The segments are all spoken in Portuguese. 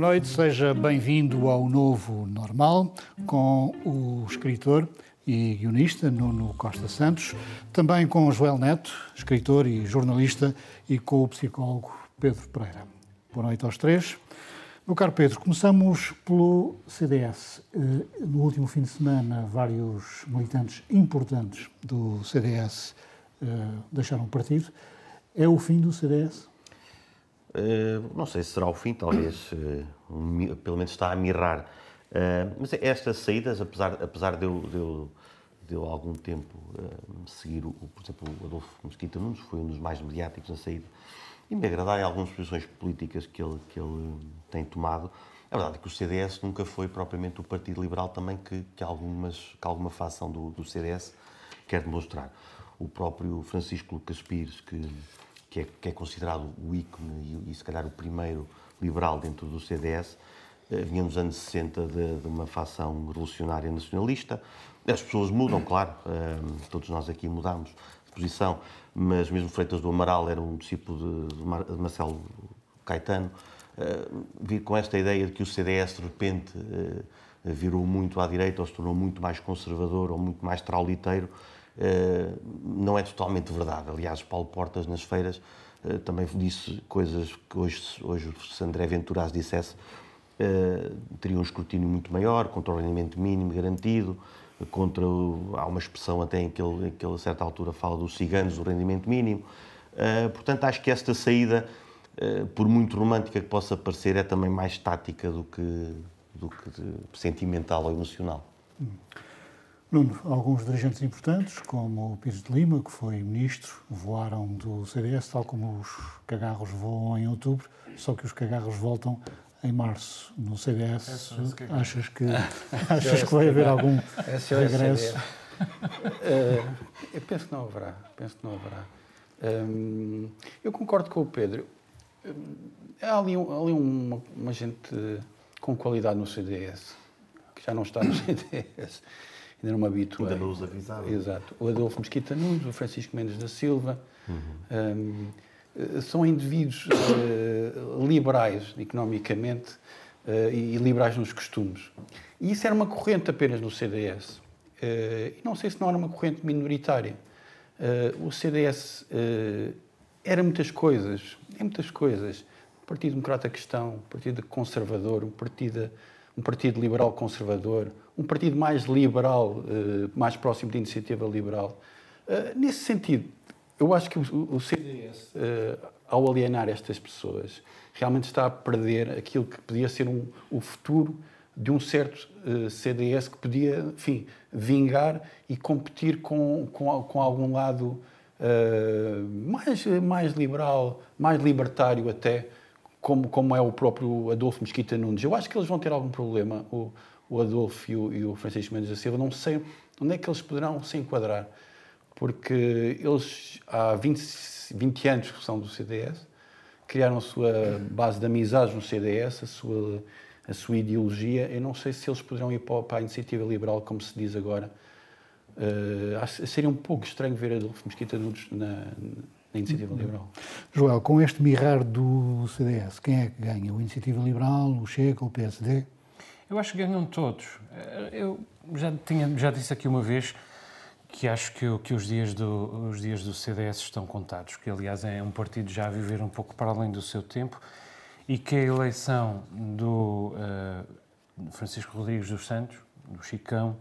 Boa noite, seja bem-vindo ao Novo Normal com o escritor e guionista Nuno Costa Santos, também com Joel Neto, escritor e jornalista, e com o psicólogo Pedro Pereira. Boa noite aos três. Meu caro Pedro, começamos pelo CDS. Eh, no último fim de semana, vários militantes importantes do CDS eh, deixaram o partido. É o fim do CDS? Uh, não sei se será o fim, talvez, uh, um, pelo menos está a mirrar. Uh, mas estas saídas, apesar, apesar de, eu, de, eu, de eu algum tempo seguir, o, por exemplo, o Adolfo Mesquita Nunes, foi um dos mais mediáticos na saída, e me agradar em algumas posições políticas que ele, que ele tem tomado, a verdade é que o CDS nunca foi propriamente o Partido Liberal também que, que, algumas, que alguma facção do, do CDS quer demonstrar. O próprio Francisco Lucas Pires, que que é, que é considerado o ícone e, e, se calhar o primeiro liberal dentro do CDS, eh, vinha nos anos 60 de, de, uma facção revolucionária nacionalista. As pessoas mudam, claro, eh, todos nós aqui mudamos de posição, mas mesmo Freitas do Amaral era um discípulo de, de Marcelo Caetano. Eh, vir com esta ideia de que o CDS de repente virou muito à direita ou se tornou muito mais conservador ou muito mais trauliteiro, não é totalmente verdade. Aliás, Paulo Portas, nas feiras, eh, também disse coisas que hoje, hoje se André Venturas dissesse, eh, teria um escrutínio muito maior, contra o rendimento mínimo garantido, contra o, há uma expressão até em que ele, em que ele a certa altura fala dos ciganos do rendimento mínimo. portanto, acho que esta saída, por muito romântica que possa parecer, é também mais tática do que, do que sentimental ou emocional. Hum. Nuno, alguns dirigentes importantes, como o Pires de Lima, que foi ministro, voaram do CDS, tal como os cagarros voam em outubro, só que os cagarros voltam em março no CDS. É achas que, achas que vai haver algum regresso? uh, eu penso que não haverá. Penso que não haverá. Um, eu concordo com o Pedro. Há ali, ali uma, uma gente com qualidade no CDS, que já não está no CDS ainda não me habituei. Ainda não os avisava. Exato. O Adolfo Mesquita Nunes, o Francisco Mendes da Silva, uhum. um, são indivíduos uh, liberais economicamente uh, e liberais nos costumes. E isso era uma corrente apenas no CDS. Uh, e não sei se não era uma corrente minoritária. o CDS era muitas coisas, é muitas coisas. Partido Democrata Cristão, Partido Conservador, um partido, um partido liberal conservador, um partido mais liberal, eh, mais próximo da iniciativa liberal. Eh, nesse sentido, eu acho que o CDS, eh, ao alienar estas pessoas, realmente está a perder aquilo que podia ser um, o futuro de um certo CDS que podia, enfim, vingar e competir com, com, com algum lado mais, mais liberal, mais libertário até, como, como é o próprio Adolfo Mesquita Nunes. Eu acho que eles vão ter algum problema. O, o Adolfo e o, e o Francisco Mendes da Silva, não sei onde é que eles poderão se enquadrar, porque eles há 20, 20 anos que são do CDS, criaram a sua base de amizades no CDS, a sua, a sua ideologia. Eu não sei se eles poderão ir para a iniciativa liberal, como se diz agora. Uh, seria um pouco estranho ver Adolfo Mesquita Nunes na, na Iniciativa Liberal. Joel, com este mirrar do CDS, quem é que ganha? O Iniciativa Liberal, o Chega, o PSD? Eu acho que ganham todos. Eu já, tinha, já disse aqui uma vez que acho que, que os, dias do, os dias do CDS estão contados, que aliás é um partido já a viver um pouco para além do seu tempo e que a eleição do uh, Francisco Rodrigues dos Santos, do Chicão,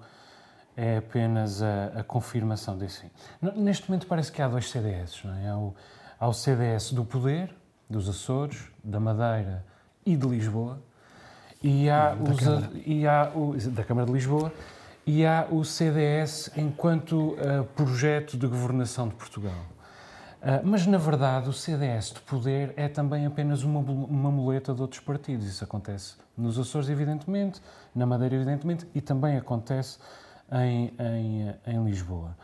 é apenas a, a, confirmação desse fim. Neste momento parece que há dois CDS, não é? Há o, há o CDS do poder, dos Açores, da Madeira e de Lisboa, e há, da, os, Câmara. E há o, da Câmara de Lisboa e há o CDS enquanto uh, projeto de governação de Portugal. Uh, mas, na verdade, o CDS de poder é também apenas uma, uma muleta de outros partidos. Isso acontece nos Açores, evidentemente, na Madeira, evidentemente, e também acontece em, em, em Lisboa.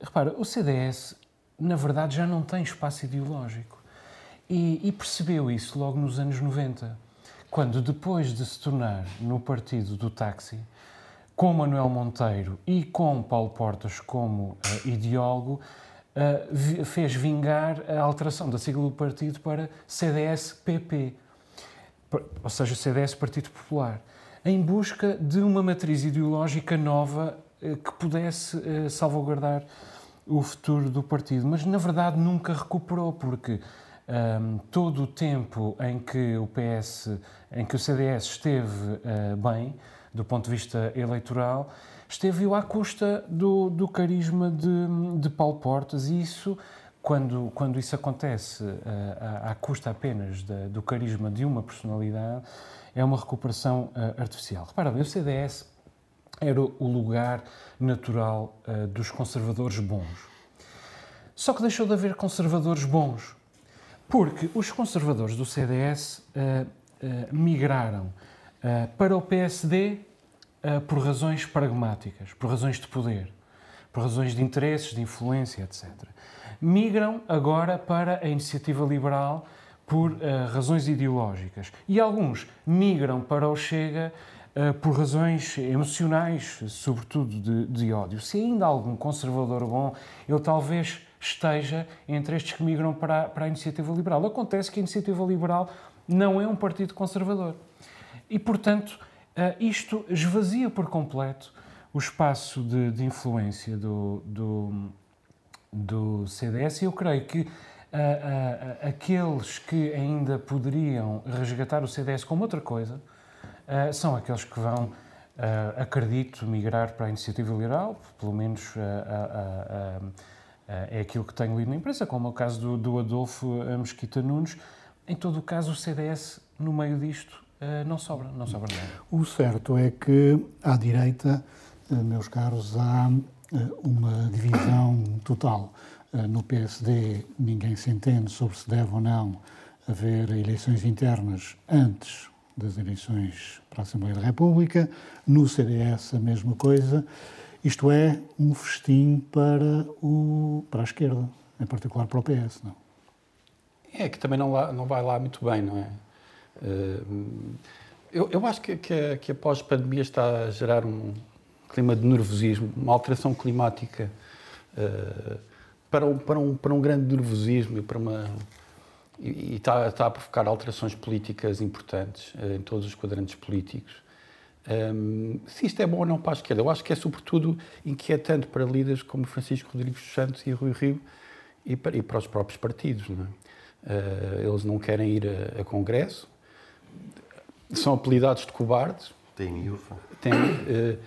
Repara, o CDS, na verdade, já não tem espaço ideológico. E, e, percebeu isso logo nos anos 90, quando, depois de se tornar no partido do táxi, com Manuel Monteiro e com Paulo Portas como uh, ideólogo, uh, fez vingar a alteração da sigla do partido para CDS-PP, ou seja, CDS Partido Popular, em busca de uma matriz ideológica nova uh, que pudesse salvaguardar o futuro do partido. Mas, na verdade, nunca recuperou, porque um, todo o tempo em que o PS, em que o CDS esteve bem, do ponto de vista eleitoral, esteve à custa do, do carisma de, de Paulo Portas e isso, quando, quando isso acontece uh, à, à, custa apenas do carisma de uma personalidade, é uma recuperação uh, artificial. Repara bem, o CDS era o lugar natural uh, dos conservadores bons. Só que deixou de haver conservadores bons, porque os conservadores do CDS migraram para o PSD uh, por razões pragmáticas, por razões de poder, por razões de interesses, de influência, etc. Migram agora para a iniciativa liberal por uh, razões ideológicas. E alguns migram para o Chega uh, por razões emocionais, sobretudo de, de, ódio. Se ainda há algum conservador bom, ele talvez esteja entre estes que migram para, para a iniciativa liberal. Acontece que a iniciativa liberal não é um partido conservador. E, portanto, Uh, isto esvazia por completo o espaço de, de influência do, do, do, CDS e eu creio que uh, uh, aqueles que ainda poderiam resgatar o CDS como outra coisa são aqueles que vão, acredito, migrar para a iniciativa liberal, pelo menos é aquilo que tenho lido na imprensa, como é o caso do, do Adolfo Mesquita Nunes. Em todo o caso, o CDS, no meio disto, não sobra, não sobra nada. O certo é que à direita, meus caros, há uma divisão total. No PSD ninguém se entende sobre se deve ou não haver eleições internas antes das eleições para a Assembleia da República. No CDS a mesma coisa. Isto é um festim para, o, para a esquerda, em particular para o PS, não? É que também não, lá, não vai lá muito bem, não é? Eu, eu acho que, que, a, a pós-pandemia está a gerar um clima de nervosismo, uma alteração climática uh, para, um, para, um, para um grande nervosismo e para uma. E, e está, está, a provocar alterações políticas importantes uh, em todos os quadrantes políticos. Um, se isto é bom ou não para a esquerda, eu acho que é sobretudo inquietante para líderes como Francisco Rodrigues dos Santos e Rui Rio e para, e para os próprios partidos. Não é? uh, eles não querem ir a, a Congresso, são apelidados de cobardes. Tem miúfa. Tem, uh,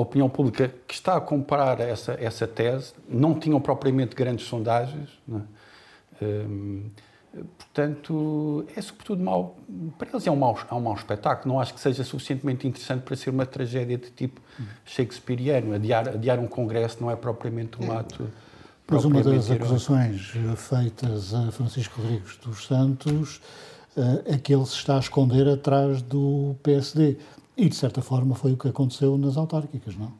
a opinião pública que está a comparar essa, essa tese não tinham propriamente grandes sondagens. É? Um, portanto, é sobretudo mau. Para eles é um mau, é um mau espetáculo. Não acho que seja suficientemente interessante para ser uma tragédia de tipo shakespeariano. Adiar, adiar um congresso não é propriamente um ato. Mas uma das acusações feitas a Francisco Rodrigues dos Santos é que ele se está a esconder atrás do PSD. E, de certa forma, foi o que aconteceu nas autárquicas, não?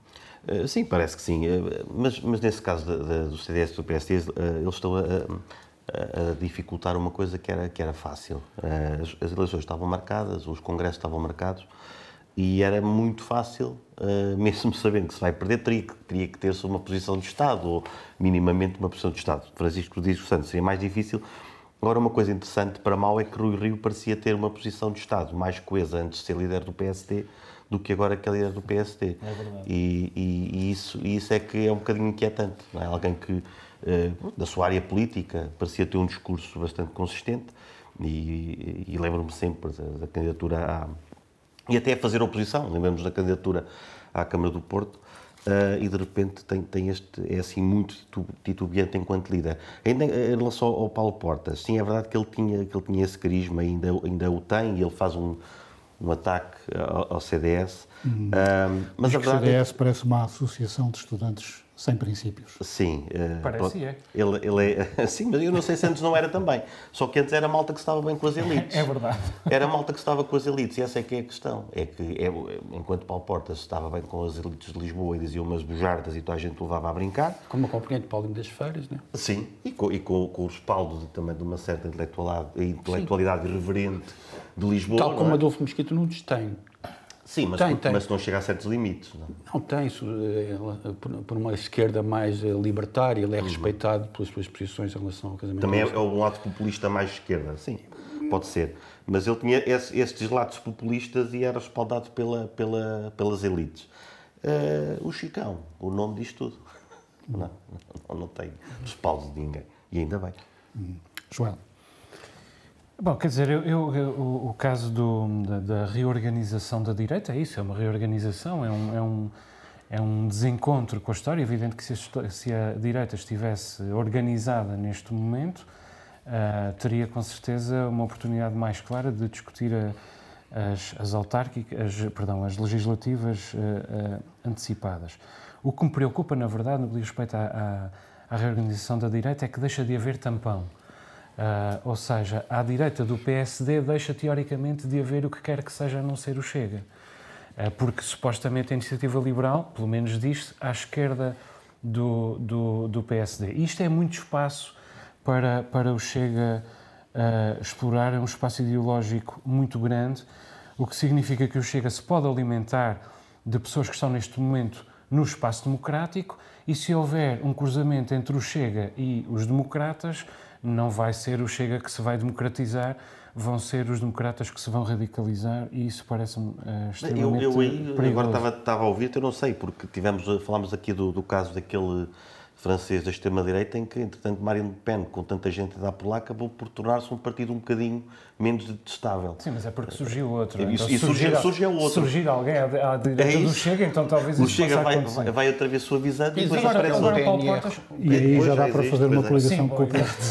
Eh, sim, parece que sim. Eh, mas, mas nesse caso de, de, do CDS e do PSD, eles estão a, a, dificultar uma coisa que era, que era fácil. As, as, eleições estavam marcadas, os congressos estavam marcados e era muito fácil, mesmo sabendo que se vai perder, teria, teria que ter-se uma posição de Estado, ou minimamente uma posição de Estado. Francisco diz que seria mais difícil Agora, uma coisa interessante para mal é que Rui Rio parecia ter uma posição de Estado mais coesa antes de ser líder do PSD do que agora que é líder do PSD. É verdade. E, e, e isso, e isso é que é um bocadinho inquietante. Não é? Alguém que, eh, da sua área política, parecia ter um discurso bastante consistente e, e lembro-me sempre da, da candidatura à, e até a fazer oposição. Lembramos da candidatura à Câmara do Porto, Uh, e de repente tem, tem este, é assim muito titubeante enquanto líder. Ainda em relação ao Paulo Portas, sim, é verdade que ele tinha, que ele tinha esse carisma, ainda, ainda o tem, e ele faz um, um ataque ao, ao CDS. Hum. Uh, mas a verdade o CDS é que... parece uma associação de estudantes sem princípios. Sim. Uh, Parece que é. Ele, ele é. Sim, mas eu não sei se antes não era também. Só que antes era malta que estava bem com as elites. É verdade. Era malta que estava com as elites e essa é que é a questão. É que é, enquanto Paulo Portas estava bem com as elites de Lisboa e dizia umas bujardas e toda a gente o levava a brincar. Como a compreende Paulinho das Feiras, não é? Sim, e com, e com, com o respaldo de, também de uma certa intelectualidade, intelectualidade irreverente de Lisboa. Tal como é? Adolfo Mesquita Nunes tem. Sim, mas, tem, tem. mas não chega a certos limites. Não, não tem. Por uma esquerda mais eh, libertária, ele é uhum. respeitado pelas suas posições em relação ao casamento. Também é, é um lado populista mais esquerda, sim, pode ser. Mas ele tinha estes lados populistas e era respaldado pela, pela, pelas elites. Uh, o Chicão, o nome diz tudo. Não, não, não tem respaldo de ninguém. E ainda bem. Hum. Joel. Bom, quer dizer, eu, eu, eu, o, caso do, da, da, reorganização da direita é isso, é uma reorganização, é um, é um, é um desencontro com a história. É evidente que se a, se a direita estivesse organizada neste momento, uh, teria com certeza uma oportunidade mais clara de discutir a, as, as autárquicas, as, perdão, as legislativas uh, uh, antecipadas. O que me preocupa, na verdade, no que diz respeito à, à, à reorganização da direita, é que deixa de haver tampão. Uh, ou seja, à direita do PSD deixa teoricamente de haver o que quer que seja a não ser o Chega. Uh, porque supostamente a iniciativa liberal, pelo menos diz à esquerda do, do, do, PSD. Isto é muito espaço para, para o Chega uh, explorar, é um espaço ideológico muito grande, o que significa que o Chega se pode alimentar de pessoas que estão neste momento no espaço democrático e se houver um cruzamento entre o Chega e os democratas, não vai ser o Chega que se vai democratizar, vão ser os democratas que se vão radicalizar e isso parece-me uh, extremamente eu, eu aí, perigoso. Agora estava, estava a ouvir, eu não sei, porque tivemos, falámos aqui do, do caso daquele francês da extrema-direita, em que, entretanto, Marine Le Pen, com tanta gente a dar por lá, acabou por tornar-se um partido um bocadinho menos detestável. Sim, mas é porque surgiu outro. Então, e surgir, surgiu outro. Surgir alguém à, à direita é do Chega, então talvez o isso Chega vai, vai, vai outra vez suavizando e depois agora, aparece agora, Paulo Portas... E aí já dá para fazer uma coligação com o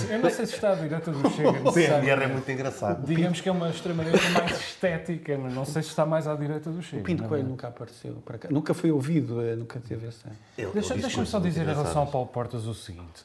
Eu não sei se está à direita do Chega. O PNR é muito engraçado. Digamos que é uma extrema-direita mais estética, mas não sei se está mais à direita do Chega. O Pinto Coelho nunca apareceu para cá. Nunca foi ouvido, eh, nunca teve essa... Deixa-me só dizer em relação ao Paulo Portas o seguinte.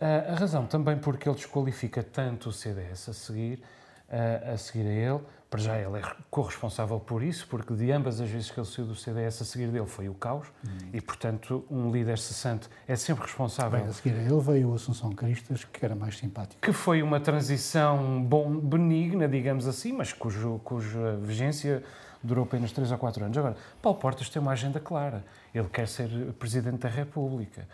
Uh, a razão também porque ele desqualifica tanto o CDS a seguir, uh, a seguir a ele, para já ele é corresponsável por isso, porque de ambas as vezes que ele saiu do CDS a seguir dele foi o caos, hum. e portanto um líder cessante é sempre responsável. Bem, a seguir a ele veio o Assunção Cristas, que era mais simpático. Que foi uma transição bom, benigna, digamos assim, mas cujo, cuja vigência durou apenas 3 ou 4 anos. Agora, Paulo Portas tem uma agenda clara. Ele quer ser Presidente da República.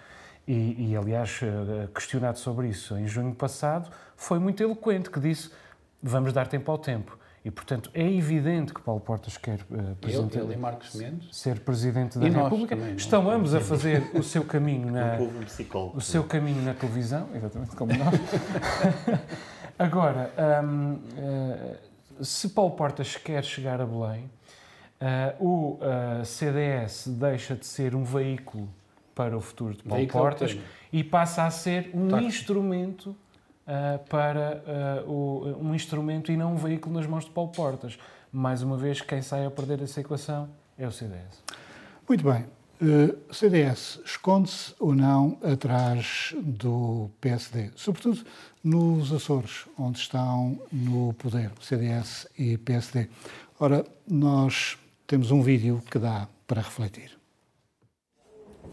E, e, aliás, eh, questionado sobre isso em junho passado, foi muito eloquente, que disse vamos dar tempo ao tempo. E, portanto, é evidente que Paulo Portas quer uh, ele, ele Marcos Mendes. ser Presidente da e República. Também, Estão ambos a fazer o seu caminho na, o seu caminho na televisão, exatamente como nós. Agora, um, uh, eh, se Paulo Portas quer chegar a Belém, uh, o CDS deixa de ser um veículo para o futuro de Paulo Portas e passa a ser um instrumento uh, para uh, o, um instrumento e não um veículo nas mãos de Paulo Portas. Mais uma vez, quem sai a perder essa equação é o CDS. Muito bem. Uh, ah, CDS esconde-se ou não atrás do PSD, sobretudo nos Açores, onde estão no poder CDS e PSD. Ora, nós temos um vídeo que dá para refletir.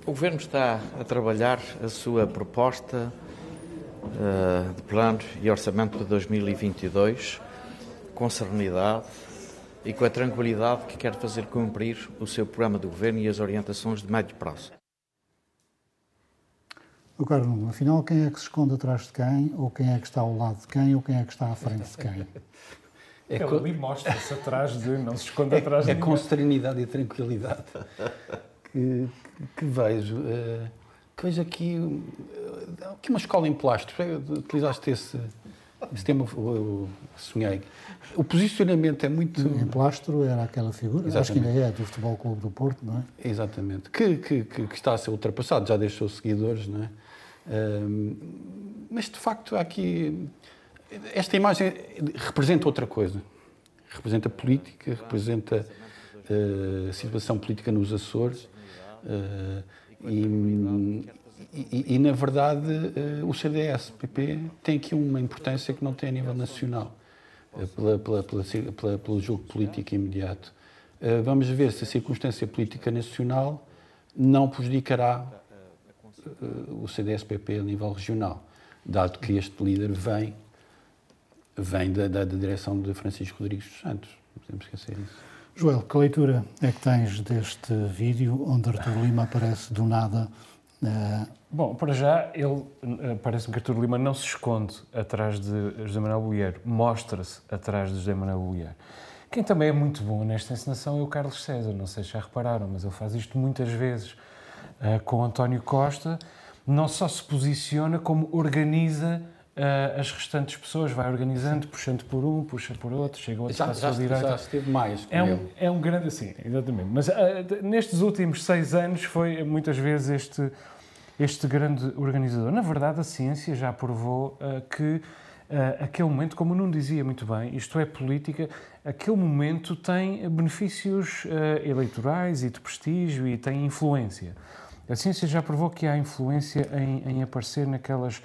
O Governo está a trabalhar a sua proposta de plano e orçamento para 2022 com serenidade e com a tranquilidade que quer fazer cumprir o seu programa de governo e as orientações de médio prazo. O Carlos, afinal, quem é que se esconde atrás de quem, ou quem é que está ao lado de quem, ou quem é que está à frente de quem? É Ele ali mostra-se atrás de, não se esconde atrás é, de É com serenidade e tranquilidade que, que vejo. Uh, que vejo aqui, uh, aqui uma escola em plástico. Utilizaste esse, esse tema, eu, sonhei. O posicionamento é muito. Em plastro era aquela figura, Exatamente. acho que ainda é, do Futebol Clube do Porto, não é? Exatamente. Que, que, que, está a ser ultrapassado, já deixou seguidores, não é? Uh, mas de facto, aqui. Esta imagem representa outra coisa. Representa política, representa uh, a situação política nos Açores. Uh, E, e, e, na verdade, uh, o CDS-PP tem aqui uma importância que não tem a nível nacional, uh, pela, pela, pela, pelo jogo político imediato. Uh, vamos ver se a circunstância política nacional não prejudicará o CDS-PP a nível regional, dado que este líder vem, vem da, da, da direção de Francisco Rodrigues dos Santos. Não podemos esquecer isso. Joel, que leitura é que tens deste vídeo onde Artur Lima aparece do nada Uh, Bom, para já, ele uh, parece-me que Artur Lima não se esconde atrás de José Manuel Bolheiro, mostra-se atrás de José Manuel Bolheiro. Quem também é muito bom nesta encenação é o Carlos César, não sei se já repararam, mas ele faz isto muitas vezes uh, com António Costa. Não só se posiciona, como organiza uh, as restantes pessoas, vai organizando, puxando por um, puxa por outro, chega outro já, já, direita. Já esteve mais é um, é um grande, assim, exatamente. Mas uh, nestes últimos seis anos foi muitas vezes este este grande organizador. Na verdade, a ciência já provou uh, que aquele momento, como não dizia muito bem, isto é política, aquele momento tem benefícios eleitorais e de prestígio e tem influência. A ciência já provou que há influência em, em aparecer naquelas,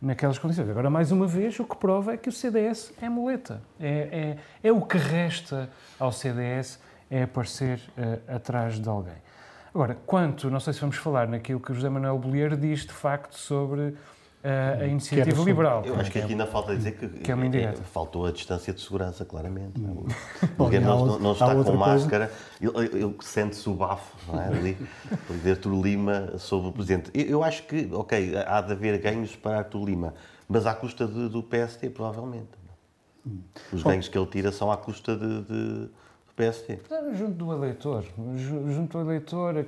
naquelas condições. Agora, mais uma vez, o que prova é que o CDS é muleta. É, é, é o que resta ao CDS é aparecer atrás de alguém. Agora, quanto, não sei se vamos falar naquilo que o José Manuel Bolheiro diz de facto sobre uh, a iniciativa liberal. Eu acho que aqui ainda falta dizer que, que é uma é, faltou a distância de segurança, claramente. Hum. Porque não, não, não está com máscara, ele, sente-se o bafo não é? ali, por Artur Lima sobre o Presidente. Eu, eu, acho que, ok, há de haver ganhos para Artur Lima, mas à custa de, do PST, provavelmente. Hum. Os ganhos que ele tira são à custa de, de PSD? Junto do eleitor. Junto do eleitor,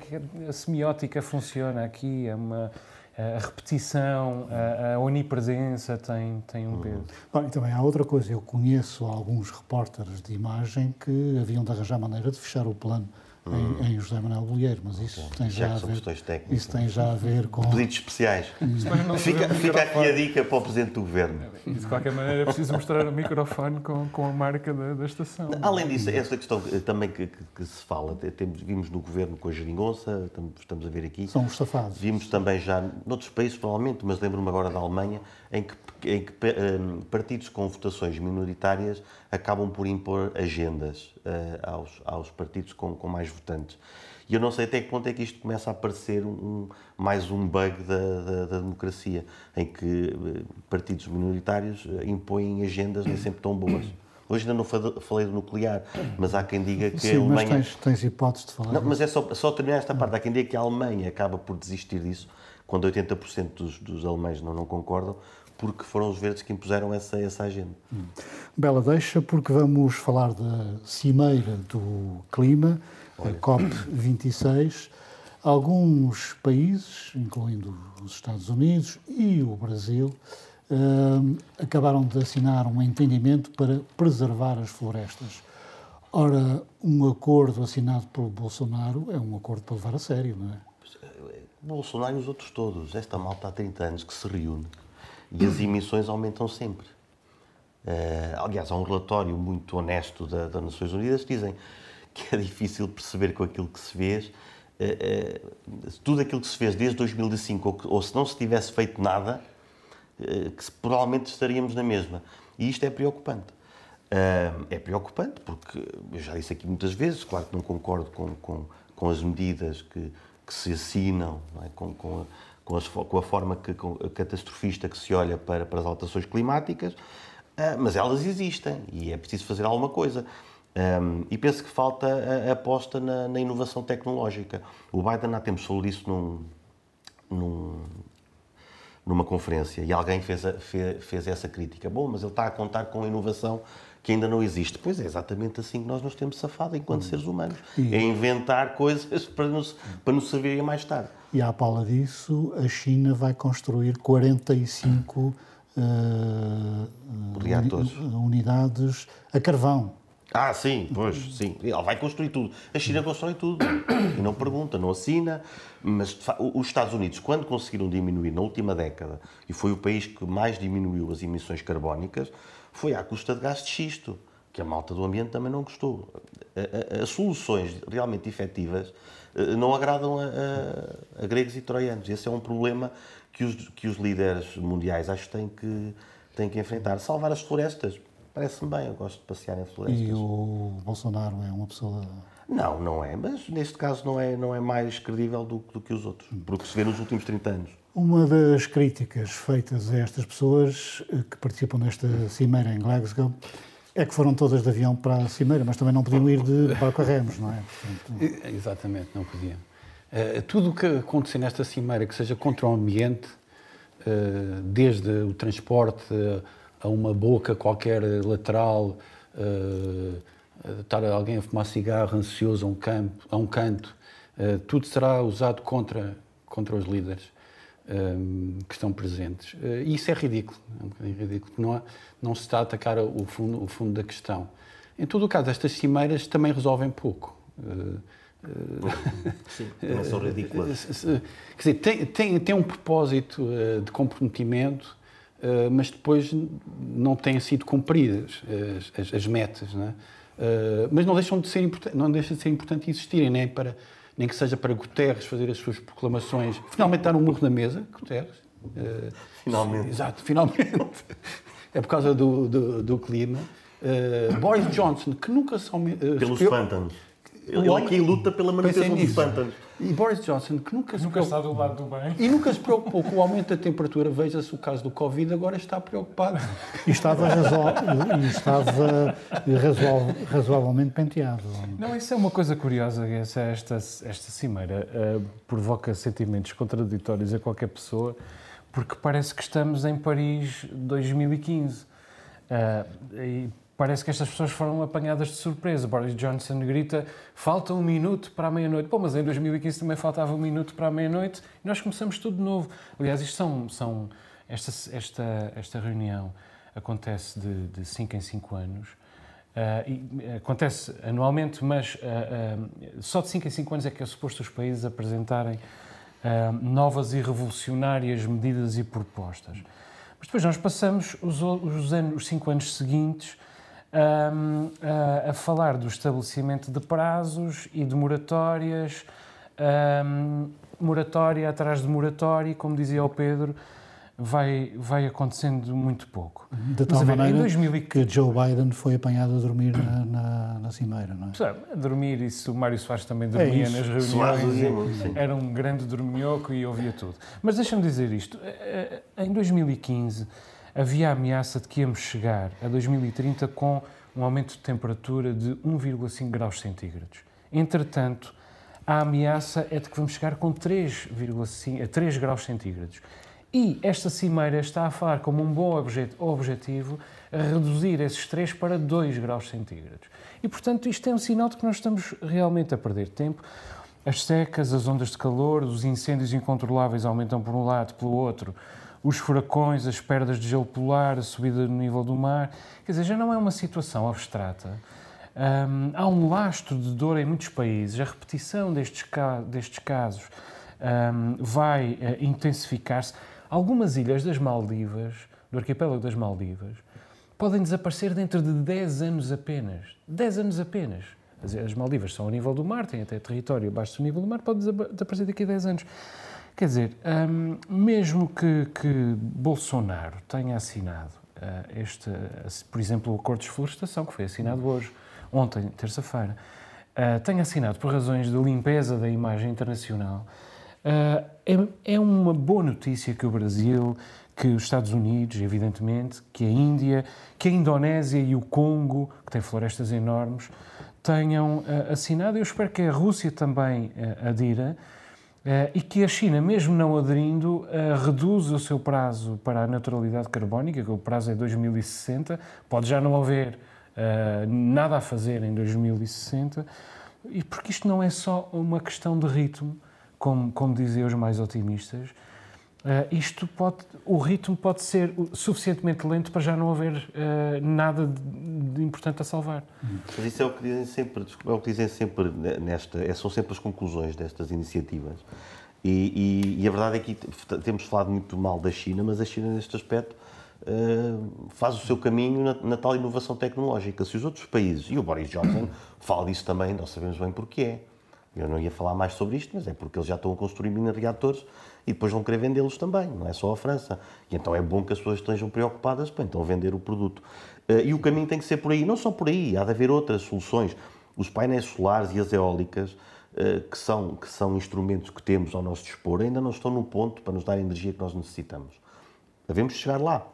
a semiótica funciona aqui, é uma, a repetição, a, a onipresença tem, tem um peso. Bom, e também há outra coisa, eu conheço alguns repórteres de imagem que haviam de arranjar maneira de fechar o plano em, em, José Manuel Bolheiro, mas isso tem já, já a ver, isso tem já a ver com pedidos especiais. fica, fica aqui a dica para o presidente do governo. de qualquer maneira é preciso mostrar o microfone com, com a marca da, da estação. Além disso, essa questão também que, que, que, se fala, temos, vimos no governo com a geringonça, estamos a ver aqui. São os safados. Vimos também já noutros países, provavelmente, mas lembro-me agora da Alemanha, em que, em que um, partidos com votações minoritárias acabam por impor agendas uh, aos, aos partidos com, com mais votantes. E eu não sei até que ponto é que isto começa a parecer um, mais um bug da, da, da democracia, em que uh, partidos minoritários impõem agendas nem sempre tão boas. Hoje ainda não falei do nuclear, mas há quem diga que Sim, a Alemanha... mas tens, tens hipótese de falar Não, mas é só, só terminar esta parte. Há quem diga que a Alemanha acaba por desistir disso, quando 80% dos, dos alemães não, não concordam, porque foram os verdes que impuseram essa, essa agenda. Hum. Bela deixa, porque vamos falar da cimeira do clima, Olha. a COP26. Alguns países, incluindo os Estados Unidos e o Brasil, uh, acabaram de assinar um entendimento para preservar as florestas. Ora, um acordo assinado por Bolsonaro é um acordo para levar a sério, não é? Bolsonaro e os outros todos. Esta malta há 30 anos que se reúne e as emissões aumentam sempre. Uh, aliás, há um relatório muito honesto da, das Nações Unidas que dizem que é difícil perceber com aquilo que se fez, uh, uh, tudo aquilo que se fez desde 2005, ou, que, ou se não se tivesse feito nada, que se, provavelmente estaríamos na mesma. E isto é preocupante. é preocupante porque, eu já disse aqui muitas vezes, claro que não concordo com, com, com as medidas que, que se assinam, é? com, com com, as, com a forma que, catastrofista que se olha para, para as alterações climáticas, uh, mas elas existem e é preciso fazer alguma coisa. Um, e penso que falta a, aposta na, na, inovação tecnológica. O Biden há tempos falou disso num, num, numa conferência e alguém fez, a, fez, fez, essa crítica. Bom, mas ele está a contar com inovação que ainda não existe. Pois é, exatamente assim que nós nos temos safado enquanto hum. seres humanos. E... É inventar coisas para nos, para nos servirem mais tarde. E à pala disso, a China vai construir 45 uh, uh unidades a carvão. Ah, sim, pois, sim. Ela vai construir tudo. A China constrói tudo. E não pergunta, não assina. Mas os Estados Unidos, quando conseguiram diminuir na última década, e foi o país que mais diminuiu as emissões carbónicas, foi à custa de gás de xisto. que a malta do ambiente também não gostou. As soluções realmente efetivas eh, não agradam a, a, a, gregos e troianos. Esse é um problema que os, que os líderes mundiais acho que têm que, têm que enfrentar. Salvar as florestas, parece-me bem, eu gosto de passear em florestas. E o Bolsonaro é uma pessoa... Não, não é, mas neste caso não é, não é mais credível do, do que os outros, porque se vê nos últimos 30 anos. Uma das críticas feitas a estas pessoas eh, que participam nesta cimeira em Glasgow é que foram todas de avião para a Cimeira, mas também não podiam ir de barco a remos, não é? Portanto... Exatamente, não podiam. Uh, tudo o que acontecer nesta Cimeira, que seja contra o ambiente, uh, desde o transporte a uma boca qualquer lateral, uh, estar alguém a fumar cigarro ansioso a um, campo, a um canto, tudo será usado contra, contra os líderes um, que estão presentes. Uh, e isso é ridículo, é um bocadinho ridículo, não, há, não se está a atacar o fundo, o fundo da questão. Em todo o caso, estas cimeiras também resolvem pouco. Uh, Sim, não são ridículas. Quer dizer, tem, tem, tem um propósito de comprometimento, mas depois não têm sido cumpridas as, as, as metas. Não é? mas não deixam de ser, não deixa de ser importante existirem, nem para nem que seja para Guterres fazer as suas proclamações. Finalmente dar um murro na mesa, Guterres. Uh, finalmente. Exato, finalmente. é por causa do, do, do clima. Uh, Boris Johnson, que nunca são. Uh, Pelos pântanos. Ele homem, aqui luta pela manutenção dos pântanos. E Boris Johnson, que nunca se Nunca está do lado do bem. E nunca se preocupou com o aumento da temperatura. Veja-se o caso do Covid, agora está preocupado. E estava, razo... e estava razo... razoavelmente penteado. Não, isso é uma coisa curiosa. Esta, esta, esta cimeira uh, provoca sentimentos contraditórios a qualquer pessoa, porque parece que estamos em Paris 2015. Uh, e parece que estas pessoas foram apanhadas de surpresa. Boris Johnson grita: falta um minuto para a meia-noite. Pô, mas em 2015 também faltava um minuto para a meia-noite e nós começamos tudo de novo. Aliás, isto são. são esta, esta, esta reunião acontece de 5 em 5 anos. Uh, e, acontece anualmente, mas uh, uh, só de 5 em 5 anos é que é suposto os países apresentarem novas e revolucionárias medidas e propostas. Mas depois nós passamos os, os, anos, os cinco anos seguintes um, a, a, falar do estabelecimento de prazos e de moratórias, um, moratória atrás de moratória, como dizia o Pedro, vai, vai acontecendo muito pouco. De tal Mas, maneira 2000... que Joe Biden foi apanhado a dormir na, na, na cimeira, não é? Sabe, a dormir, isso o Mário Soares também é dormia é nas reuniões, era um grande dorminhoco e ouvia tudo. Mas deixa-me dizer isto, eh, eh, em 2015 havia a ameaça de que íamos chegar a 2030 com um aumento de temperatura de 1,5 graus centígrados. Entretanto, a ameaça é de que vamos chegar com 3,5 a 3 graus centígrados. E esta cimeira está a falar como um bom objetivo a reduzir esses 3 para 2 graus centígrados. E, portanto, isto é um sinal de que nós estamos realmente a perder tempo. As secas, as ondas de calor, os incêndios incontroláveis aumentam por um lado, pelo outro, os furacões, as perdas de gelo polar, a subida do nível do mar. Quer dizer, já não é uma situação abstrata. Um, há um lastro de dor em muitos países. A repetição destes, destes casos um, vai uh, intensificar-se. Algumas ilhas das Maldivas, do arquipélago das Maldivas, podem desaparecer dentro de 10 anos apenas. 10 anos apenas. As Maldivas são ao nível do mar, têm até território abaixo do nível do mar, pode desaparecer daqui a 10 anos. Quer dizer, um, mesmo que, que, Bolsonaro tenha assinado uh, este, por exemplo, o acordo de desflorestação, que foi assinado hoje, ontem, terça-feira, uh, tenha assinado por razões de limpeza da imagem internacional, uh, é, é uma boa notícia que o Brasil, que os Estados Unidos, evidentemente, que a Índia, que a Indonésia e o Congo, que têm florestas enormes, tenham assinado. Eu espero que a Rússia também adira Uh, e que a China, mesmo não aderindo, uh, reduz o seu prazo para a neutralidade carbónica, que o prazo é 2060, pode já não haver uh, nada a fazer em 2060, e porque isto não é só uma questão de ritmo, como, como dizem os mais otimistas, Uh, isto pode, o ritmo pode ser suficientemente lento para já não haver uh, nada de, de, importante a salvar. Mas isso é o que dizem sempre, é o que dizem sempre nesta, é, são sempre as conclusões destas iniciativas. E, e, e, a verdade é que temos falado muito mal da China, mas a China neste aspecto faz o seu caminho na, na, tal inovação tecnológica. Se os outros países, e o Boris Johnson fala disso também, nós sabemos bem porquê. Eu não ia falar mais sobre isto, mas é porque eles já estão a construir mini reatores e depois vão querer vendê-los também, não é só a França. E então é bom que as pessoas estejam preocupadas para então vender o produto. Eh, e o caminho tem que ser por aí, não só por aí, há de haver outras soluções. Os painéis solares e as eólicas, eh, que são, que são instrumentos que temos ao nosso dispor, ainda não estão no ponto para nos dar a energia que nós necessitamos. Devemos chegar lá.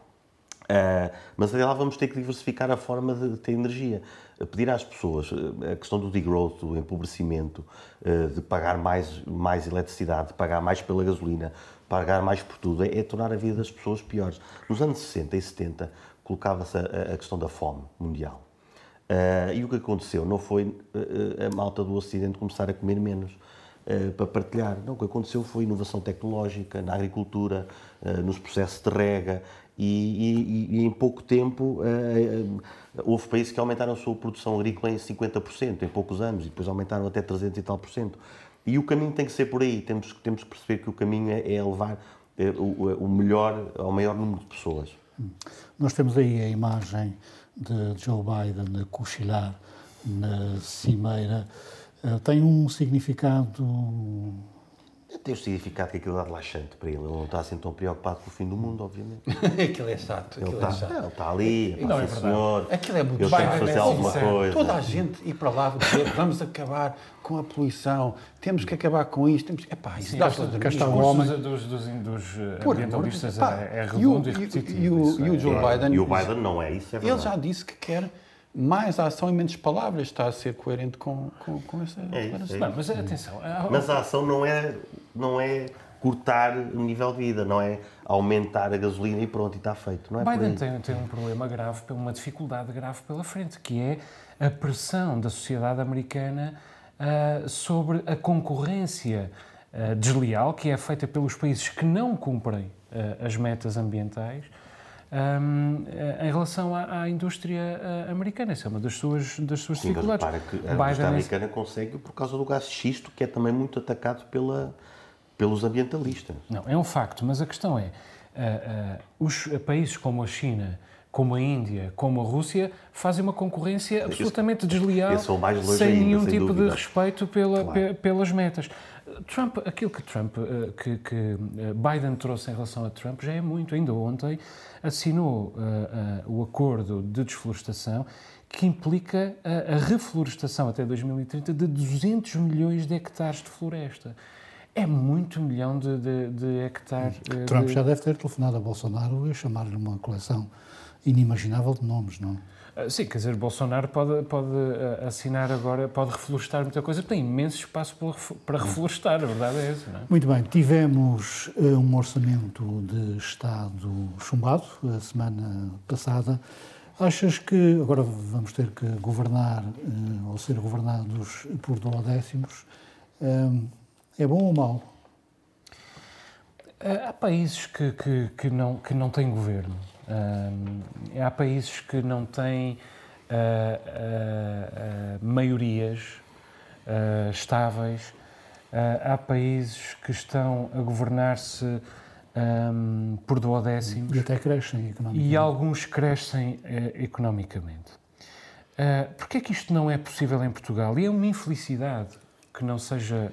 Uh, mas até lá vamos ter que diversificar a forma de ter energia. Uh, pedir às pessoas uh, a questão do degrowth, do empobrecimento, de pagar mais, mais eletricidade, de pagar mais pela gasolina, pagar mais por tudo, é, é tornar a vida das pessoas piores. Nos anos 60 e 70 colocava-se a, a, questão da fome mundial. e o que aconteceu não foi a malta do Ocidente começar a comer menos. para partilhar. Não, o que aconteceu foi inovação tecnológica na agricultura, nos processos de rega, e, e, e, em pouco tempo uh, houve países que aumentaram a sua produção agrícola em 50% em poucos anos e depois aumentaram até 300 e tal por cento. E o caminho tem que ser por aí, temos, temos que perceber que o caminho é, é levar é, o, o, melhor ao maior número de pessoas. Nós temos aí a imagem de Joe Biden a cochilar na cimeira. Uh, tem um significado tem o significado que aquilo é relaxante para ele. Ele não está assim tão preocupado com o fim do mundo, obviamente. aquilo é chato. Ele está, é chato. Ele está ali, não, é senhor. Aquilo é muito Eu tenho que fazer alguma coisa. Toda a gente ir para lá dizer vamos acabar com a poluição, temos que acabar com isto. Temos... Epá, isso dá para dormir. O homem dos, dos, dos ambientalistas é, é redondo e, repetitivo. E o, e o Joe é. Biden... E o Biden não é isso, é verdade. Ele já disse que quer mais ação e menos palavras. Está a ser coerente com, com, com essa é isso, é Não, mas atenção. Mas a ação não é, não é cortar o nível de vida, não é aumentar a gasolina e pronto, e está feito. Não é Biden tem, tem um problema grave, uma dificuldade grave pela frente, que é a pressão da sociedade americana uh, sobre a concorrência uh, desleal que é feita pelos países que não cumprem uh, as metas ambientais um, em relação à, à indústria uh, americana. Essa é uma das suas, das suas Sim, dificuldades. Mas que a indústria é americana consegue por causa do gás xisto, que é também muito atacado pela, pelos ambientalistas. Não, é um facto, mas a questão é, uh, uh, os países como a China, como a Índia, como a Rússia, fazem uma concorrência absolutamente desleal, sem ainda, nenhum sem tipo dúvida. de respeito pela, claro. pelas metas. Trump, aquilo que Trump, que, que, Biden trouxe em relação a Trump já é muito. Ainda ontem assinou uh, uh, o acordo de desflorestação que implica a, a, reflorestação até 2030 de 200 milhões de hectares de floresta. É muito milhão de, de, de hectares. Trump de... já deve ter telefonado a Bolsonaro e chamar-lhe uma coleção inimaginável de nomes, não é? Sim, quer dizer, Bolsonaro pode, pode assinar agora, pode reflorestar muita coisa, tem imenso espaço para reflorestar, a verdade é essa. Não é? Muito bem, tivemos um orçamento de Estado chumbado a semana passada. Achas que agora vamos ter que governar ou ser governados por duodécimos? É bom ou mau? Há países que, que, que, não, que não têm governo. Uh, há países que não têm uh, uh, maiorias estáveis, há países que estão a governar-se um, por duodécimos. E até crescem economicamente. E alguns crescem economicamente. Uh, Porquê é que isto não é possível em Portugal? E é uma infelicidade que não seja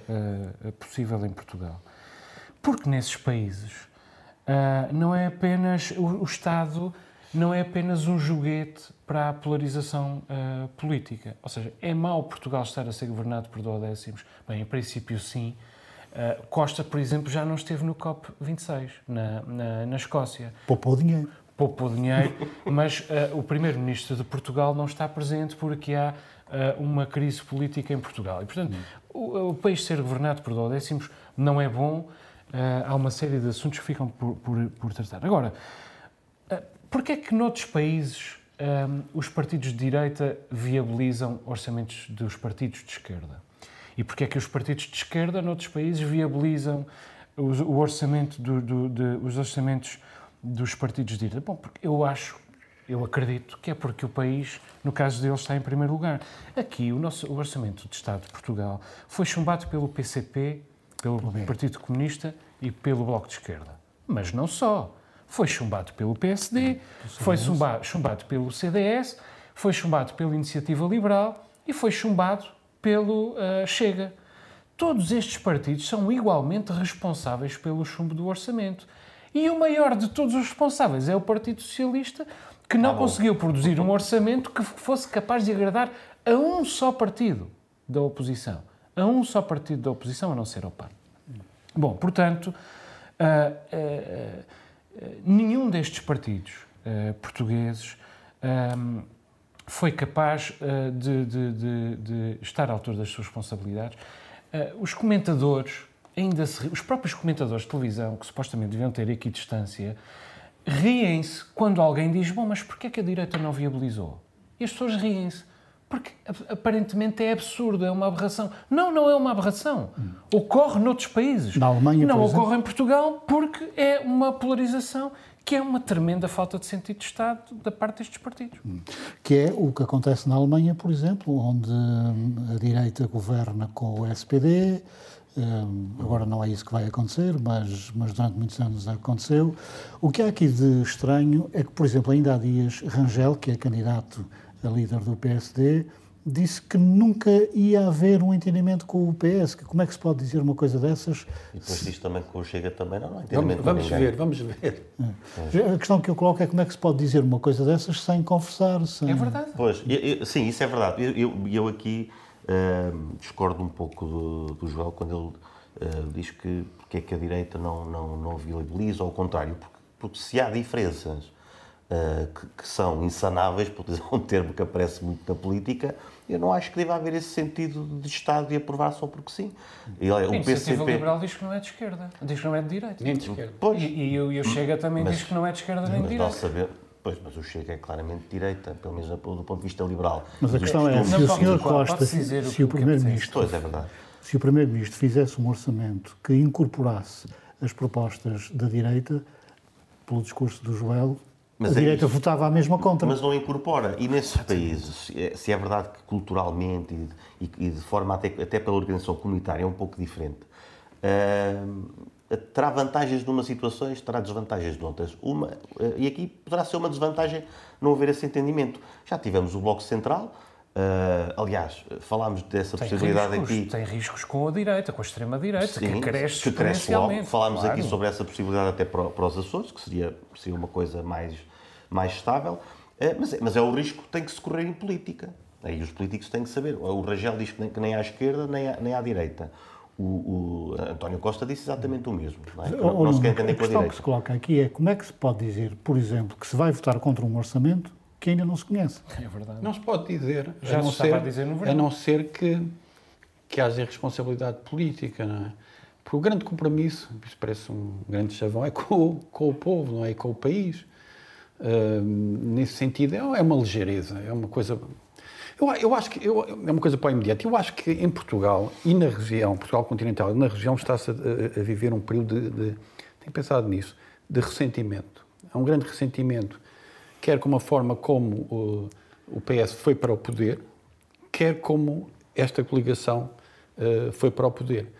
possível em Portugal. Porque nesses países Uh, não é apenas o, o, Estado não é apenas um joguete para a polarização uh, política. Ou seja, é mau Portugal estar a ser governado por duodécimos? Bem, em princípio, sim. Uh, Costa, por exemplo, já não esteve no COP26, na, na, na Escócia. Poupou dinheiro. Poupou dinheiro, mas o Primeiro-Ministro de Portugal não está presente porque há uma crise política em Portugal. E, portanto, o, o país ser governado por duodécimos não é bom Uh, há uma série de assuntos que ficam por, por, por tratar. Agora, uh, porquê é que noutros países um, os partidos de direita viabilizam orçamentos dos partidos de esquerda? E porquê é que os partidos de esquerda noutros países viabilizam os, o orçamento do, do, de, os orçamentos dos partidos de direita? Bom, porque eu acho eu acredito que é porque o país, no caso deles, está em primeiro lugar. Aqui, o nosso o orçamento de Estado de Portugal foi chumbado pelo PCP, pelo Partido Comunista e pelo Bloco de Esquerda. Mas não só. foi chumbado pelo PSD, foi chumbado, chumbado pelo CDS, foi chumbado pela Iniciativa Liberal e foi chumbado pelo uh, Chega. Todos estes partidos são igualmente responsáveis pelo chumbo do orçamento. E o maior de todos os responsáveis é o Partido Socialista, que não ah, conseguiu produzir um orçamento que fosse capaz de agradar a um só partido da oposição. A um só partido da oposição, a não ser ao PAN. Bom, portanto, uh, uh, nenhum destes partidos portugueses foi capaz de, de, de, de, estar à altura das suas responsabilidades. os comentadores, ainda se, os próprios comentadores de televisão, que supostamente deviam ter equidistância, riem-se quando alguém diz: Bom, mas porquê é que a direita não viabilizou? E as pessoas riem-se. Porque aparentemente é absurdo, é uma aberração. Não, não é uma aberração. Ocorre noutros países. Na Alemanha, Não ocorre em Portugal porque é uma polarização que é uma tremenda falta de sentido de Estado da parte destes partidos. Que é o que acontece na Alemanha, por exemplo, onde a direita governa com o SPD, agora não é isso que vai acontecer, mas, mas durante muitos anos aconteceu. O que há aqui de estranho é que, por exemplo, ainda há dias, Rangel, que é candidato a líder do PSD, disse que nunca ia haver um entendimento com o PS. Como é que se pode dizer uma coisa dessas? E depois diz também que o Chega também não, não entendimento Vamos, vamos ver, vamos ver. É. A questão que eu coloco é como é que se pode dizer uma coisa dessas sem conversar. Sem... É verdade. Pois, eu, eu, sim, isso é verdade. Eu, eu, eu aqui uh, discordo um pouco do, do João quando ele uh, diz que porque é que a direita não, não, não viabiliza, ao contrário, porque, porque se há diferenças uh, que, que, são insanáveis, por dizer um termo que aparece muito na política, eu não acho que deva haver esse sentido de Estado de aprovar só porque sim. E, olha, o PCP... Liberal diz que não é de esquerda, diz que não é de direita. Nem de esquerda. Pois. E, e, e o Chega também mas, diz que não é de esquerda nem de direita. Nós sabemos, Pois, mas o Chega é claramente de direita, pelo menos do ponto de vista liberal. Mas a questão é, se o Sr. Costa, se o Primeiro-Ministro é se o Primeiro-Ministro fizesse um orçamento que incorporasse as propostas da direita, pelo discurso do Joel, mas a é direita isso. votava a mesma contra. Mas não incorpora. E nesses países, se é verdade que culturalmente e, e de forma até, até pela organização comunitária é um pouco diferente, uh, terá vantagens numa situações, terá desvantagens noutras. Uma, uh, e aqui poderá ser uma desvantagem não haver esse entendimento. Já tivemos o Bloco Central, Uh, aliás, falámos dessa tem possibilidade riscos, aqui. Tem riscos com a direita, com a extrema-direita, que cresce que cresce logo. Falámos claro. aqui sobre essa possibilidade até para, para, os Açores, que seria, seria uma coisa mais, mais estável. Uh, mas, é, mas é o risco que tem que se correr em política. Aí os políticos têm que saber. O Rangel diz que nem, que nem à esquerda nem à, nem à direita. O, o, António Costa disse exatamente o mesmo. Não, é? não, não se quer entender com a direita. A questão que se coloca aqui é como é que se pode dizer, por exemplo, que se vai votar contra um orçamento que ainda não se conhece. É verdade. Não se pode dizer. Já a não ser, a dizer no A não ser que, que haja responsabilidade política, não é? Porque o grande compromisso, isso parece um grande chavão, é com, com o povo, não é? E com o país. Uh, nesse sentido, é, é uma ligeireza, é uma coisa. Eu, eu acho que eu, é uma coisa para o imediato. Eu acho que em Portugal e na região, Portugal continental, na região está-se a, a, viver um período de, de. Tenho pensado nisso, de ressentimento. Há um grande ressentimento quer como a forma como o, PS foi para o poder, quer como esta coligação uh, foi para o poder.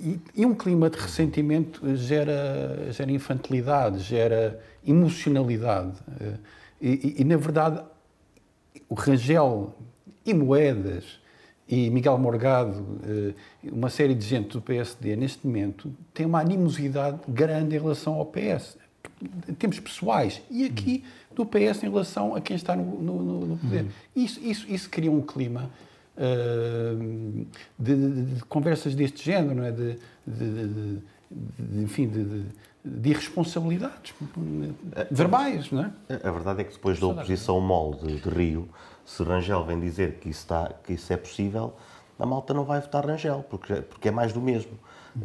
E, e, um clima de ressentimento gera, gera infantilidade, gera emocionalidade. Uh, e, e, na verdade, o Rangel e Moedas e Miguel Morgado, uh, uma série de gente do PSD, neste momento, tem uma animosidade grande em relação ao PS. Em termos pessoais. E aqui do PS em relação a quem está no, no, no poder. Uhum. Isso, isso, isso cria um clima uh, de, de, de, conversas deste género, não é? de, de enfim, de, de irresponsabilidades verbais, não é? A verdade é que depois da oposição mole de, de, Rio, se Rangel vem dizer que isso, está, que isso é possível, a malta não vai votar Rangel, porque, porque é mais do mesmo.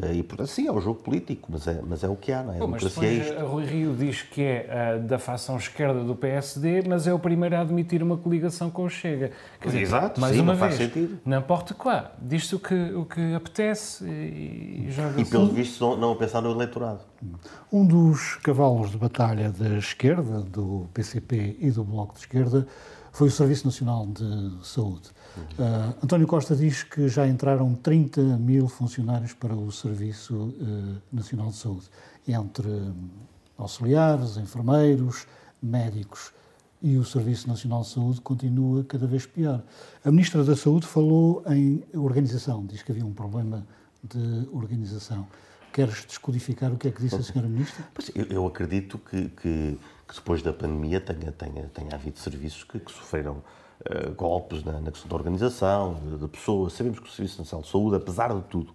Eh, e, portanto, sim, é um jogo político, mas é, mas é o que há, não é? Pô, mas depois, é isto. Rui Rio diz que é uh, da facção esquerda do PSD, mas é o primeiro a admitir uma coligação com o Chega. Quer dizer, Exato, mais sim, uma vez, sentido. N'importe quoi. Diz-se o que, o que apetece e, e joga E, pelos vistos, não, não a pensar no eleitorado. Um dos cavalos de batalha da esquerda, do PCP e do Bloco de Esquerda, foi o Serviço Nacional de Saúde. Uh, António Costa diz que já entraram 30 mil funcionários para o Serviço uh, Nacional de Saúde, entre auxiliares, enfermeiros, médicos. E o Serviço Nacional de Saúde continua cada vez pior. A Ministra da Saúde falou em organização, diz que havia um problema de organização. Queres descodificar o que é que disse a Sra. Ministra? Eu, eu, acredito que, que, que, depois da pandemia tenha, tenha, tenha havido serviços que, que sofreram uh, golpes na, na, questão da organização, de, pessoas. Sabemos que o Serviço Nacional de Saúde, apesar de tudo,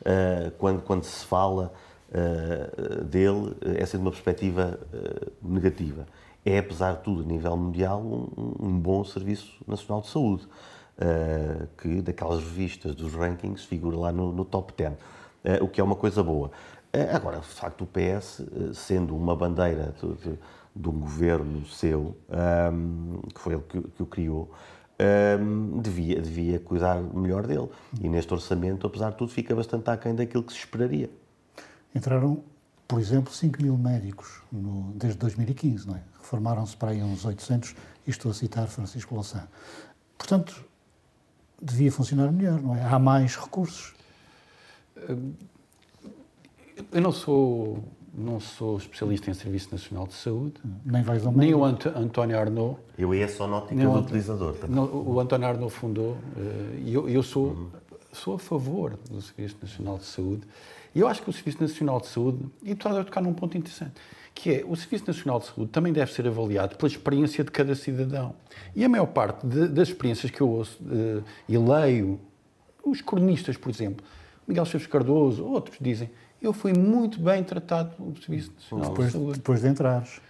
uh, quando, quando se fala uh, dele, é sempre uma perspectiva negativa. É, apesar de tudo, a nível mundial, um, um bom Serviço Nacional de Saúde, que daquelas revistas, dos rankings, figura lá no, no top 10 o que é uma coisa boa. Agora, de facto, o PS, sendo uma bandeira de, de, de um governo seu, um, que foi ele que, que o criou, um, devia, devia cuidar melhor dele. E neste orçamento, apesar de tudo, fica bastante aquém daquilo que se esperaria. Entraram, por exemplo, 5 mil médicos no, desde 2015, não é? Reformaram-se para aí uns 800, e estou a citar Francisco Louçã. Portanto, devia funcionar melhor, não é? Há mais recursos. Eu não sou, não sou especialista em Serviço Nacional de Saúde. Nem vais ao Nem o Ant António Arnaud. Eu ia só nótica do utilizador. Não, o António Arnaud fundou. Eh, e eu, eu sou, uhum. sou a favor do Serviço Nacional de Saúde. E eu acho que o Serviço Nacional de Saúde, e tu estás a tocar num ponto interessante, que é o Serviço Nacional de Saúde também deve ser avaliado pela experiência de cada cidadão. E a maior parte de, das experiências que eu ouço uh, e leio, os cronistas, por exemplo, Miguel Chaves Cardoso, outros dizem, eu fui muito bem tratado pelo Serviço Nacional depois, de Saúde. Depois de entrares.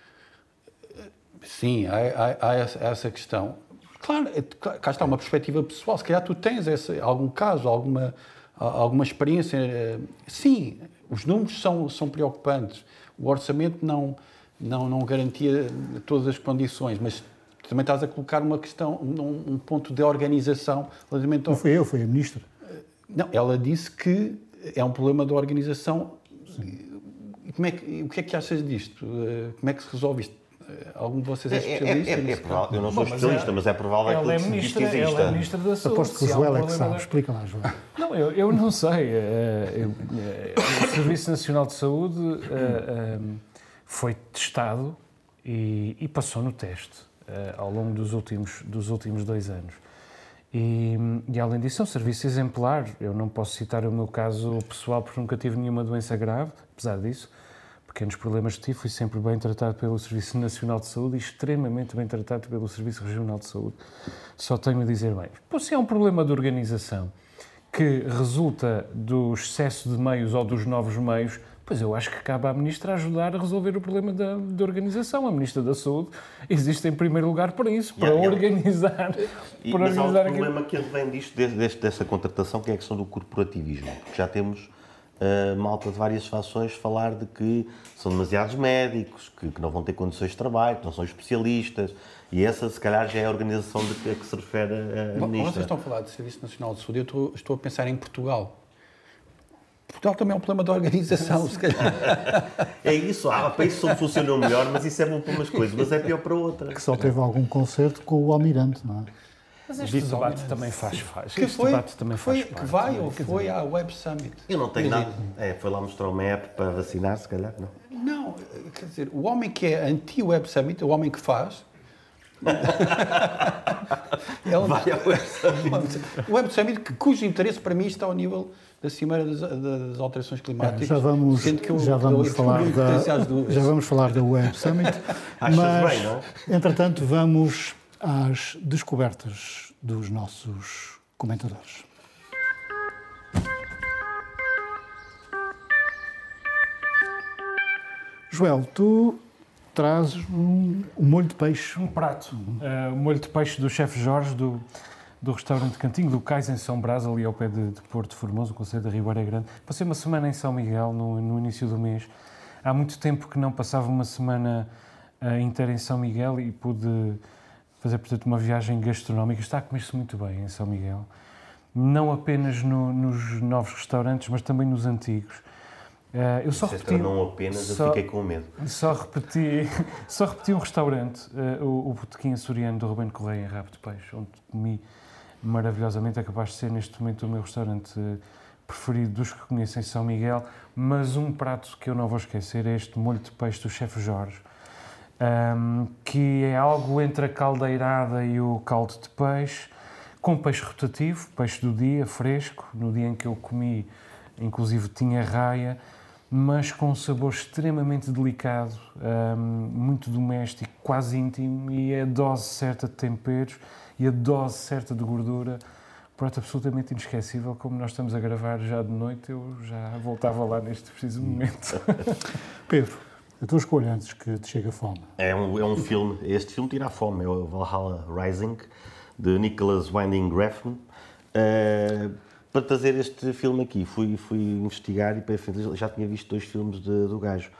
Sim, há, há, há essa questão. Claro, é, cá está uma perspectiva pessoal. Se calhar tu tens essa, algum caso, alguma, alguma experiência. Eh, sim, os números são, são preocupantes. O orçamento não, não, não garantia todas as condições, mas também estás a colocar uma questão, um, um ponto de organização relativamente ao... Não fui eu, foi a Ministra. Não, ela disse que é um problema da organização. Como é que, o que é que achas disto? Eh, como é que se resolve isto? Eh, algum de vocês é, é especialista? É, é, é, provável, eu não sou Bom, especialista, mas é, mas é provável ela que é ministra, Ela é ministra da Saúde. Aposto que o Joel é que sabe. Explica lá, Joel. Não, eu, eu não sei. Eh, o Serviço Nacional de Saúde foi testado e, e passou no teste ao longo dos últimos, dos últimos dois anos. E, e, além disso, é um serviço exemplar. Eu não posso citar o meu caso pessoal porque nunca tive nenhuma doença grave, apesar disso. Pequenos problemas que tive, fui sempre bem tratado pelo Serviço Nacional de Saúde e extremamente bem tratado pelo Serviço Regional de Saúde. Só tenho a dizer bem. Pois se é um problema de organização que resulta do excesso de meios ou dos novos meios, Pois eu acho que cabe à Ministra ajudar a resolver o problema da, da organização. A Ministra da Saúde existe em primeiro lugar para isso, para yeah, organizar. E, para mas organizar há um problema que vem disto, deste, dessa contratação, que é a questão do corporativismo. Porque já temos uh, malta de várias fações falar de que são demasiados médicos, que, que, não vão ter condições de trabalho, que não são especialistas. E essa, se calhar, já é a organização de que, a que se refere a, a Bom, Ministra. Vocês estão a falar de Serviço Nacional de Saúde, eu estou, estou a pensar em Portugal Portugal também é um problema de organização, se calhar. É isso, há países que funcionam melhor, mas isso é bom para umas coisas, mas é pior para outras. Que só teve algum concerto com o Almirante, não é? Mas este debate também faz, faz. Que foi, debate também foi, faz parte, que vai ou foi à Web Summit. Eu não tenho nada. É, foi lá mostrar uma app para vacinar, se calhar, não? Não, quer dizer, o homem que é anti-Web Summit, o homem que faz, é um... Vai ao Web Summit. O Web Summit, cujo interesse para mim está ao nível da Cimeira das, das Alterações Climáticas. Já vamos, eu, já vamos falar da, já vamos falar da Web Summit, mas, bem, não? É? entretanto, vamos às descobertas dos nossos comentadores. Joel, tu trazes um, um molho de peixe. Um prato. Uh, o molho de peixe do chefe Jorge, do, do restaurante Cantinho do Cais em São Brás, ali ao pé de, de Porto Formoso, no Conselho da Ribeira Grande. Passei uma semana em São Miguel, no, no início do mês. Há muito tempo que não passava uma semana uh, inteira em São Miguel e pude fazer, portanto, uma viagem gastronómica. Está a comer-se muito bem em São Miguel. Não apenas no, nos novos restaurantes, mas também nos antigos. Uh, eu só repeti, não apenas, só, eu fiquei com medo. Só repeti, só repeti um restaurante, uh, o, o Botequim Açoriano do Rubén Correia, em Rabo de Peixe, onde comi maravilhosamente, é capaz de ser neste momento o meu restaurante preferido dos que conheço em São Miguel, mas um prato que eu não vou esquecer é este molho de peixe do chefe Jorge, um, que é algo entre a caldeirada e o caldo de peixe, com peixe rotativo, peixe do dia, fresco. No dia em que eu comi, inclusive tinha raia, mas com um sabor extremamente delicado, um, muito doméstico, quase íntimo, e a dose certa de temperos e a dose certa de gordura. Prato absolutamente inesquecível, como nós estamos a gravar já de noite, eu já voltava lá neste preciso momento. Pedro, a tua escolha antes que te chegue a fome. É um, é um filme, este filme tira a fome, é o Valhalla Rising, de Nicholas Winding Refn. Uh, para trazer este filme aqui, fui, fui investigar e para já tinha visto dois filmes de, do gajo.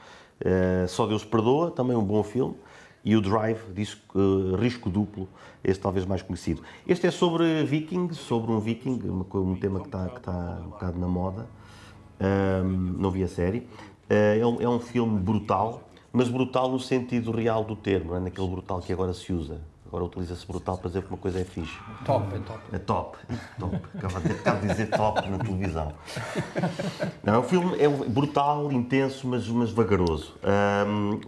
Uh, Só Deus Perdoa, também um bom filme, e o Drive, diz uh, Risco Duplo, este talvez mais conhecido. Este é sobre vikings, sobre um viking, um tema que está, que está um bocado na moda. Um, não vi a série. Eh, é um, é um filme brutal, mas brutal no sentido real do termo, não é naquele brutal que agora se usa. Agora utiliza-se brutal para dizer que uma coisa é fixe. Top, é top. É top, top. Acaba de dizer top na televisão. Não, o filme é brutal, intenso, mas, mas vagaroso. Um,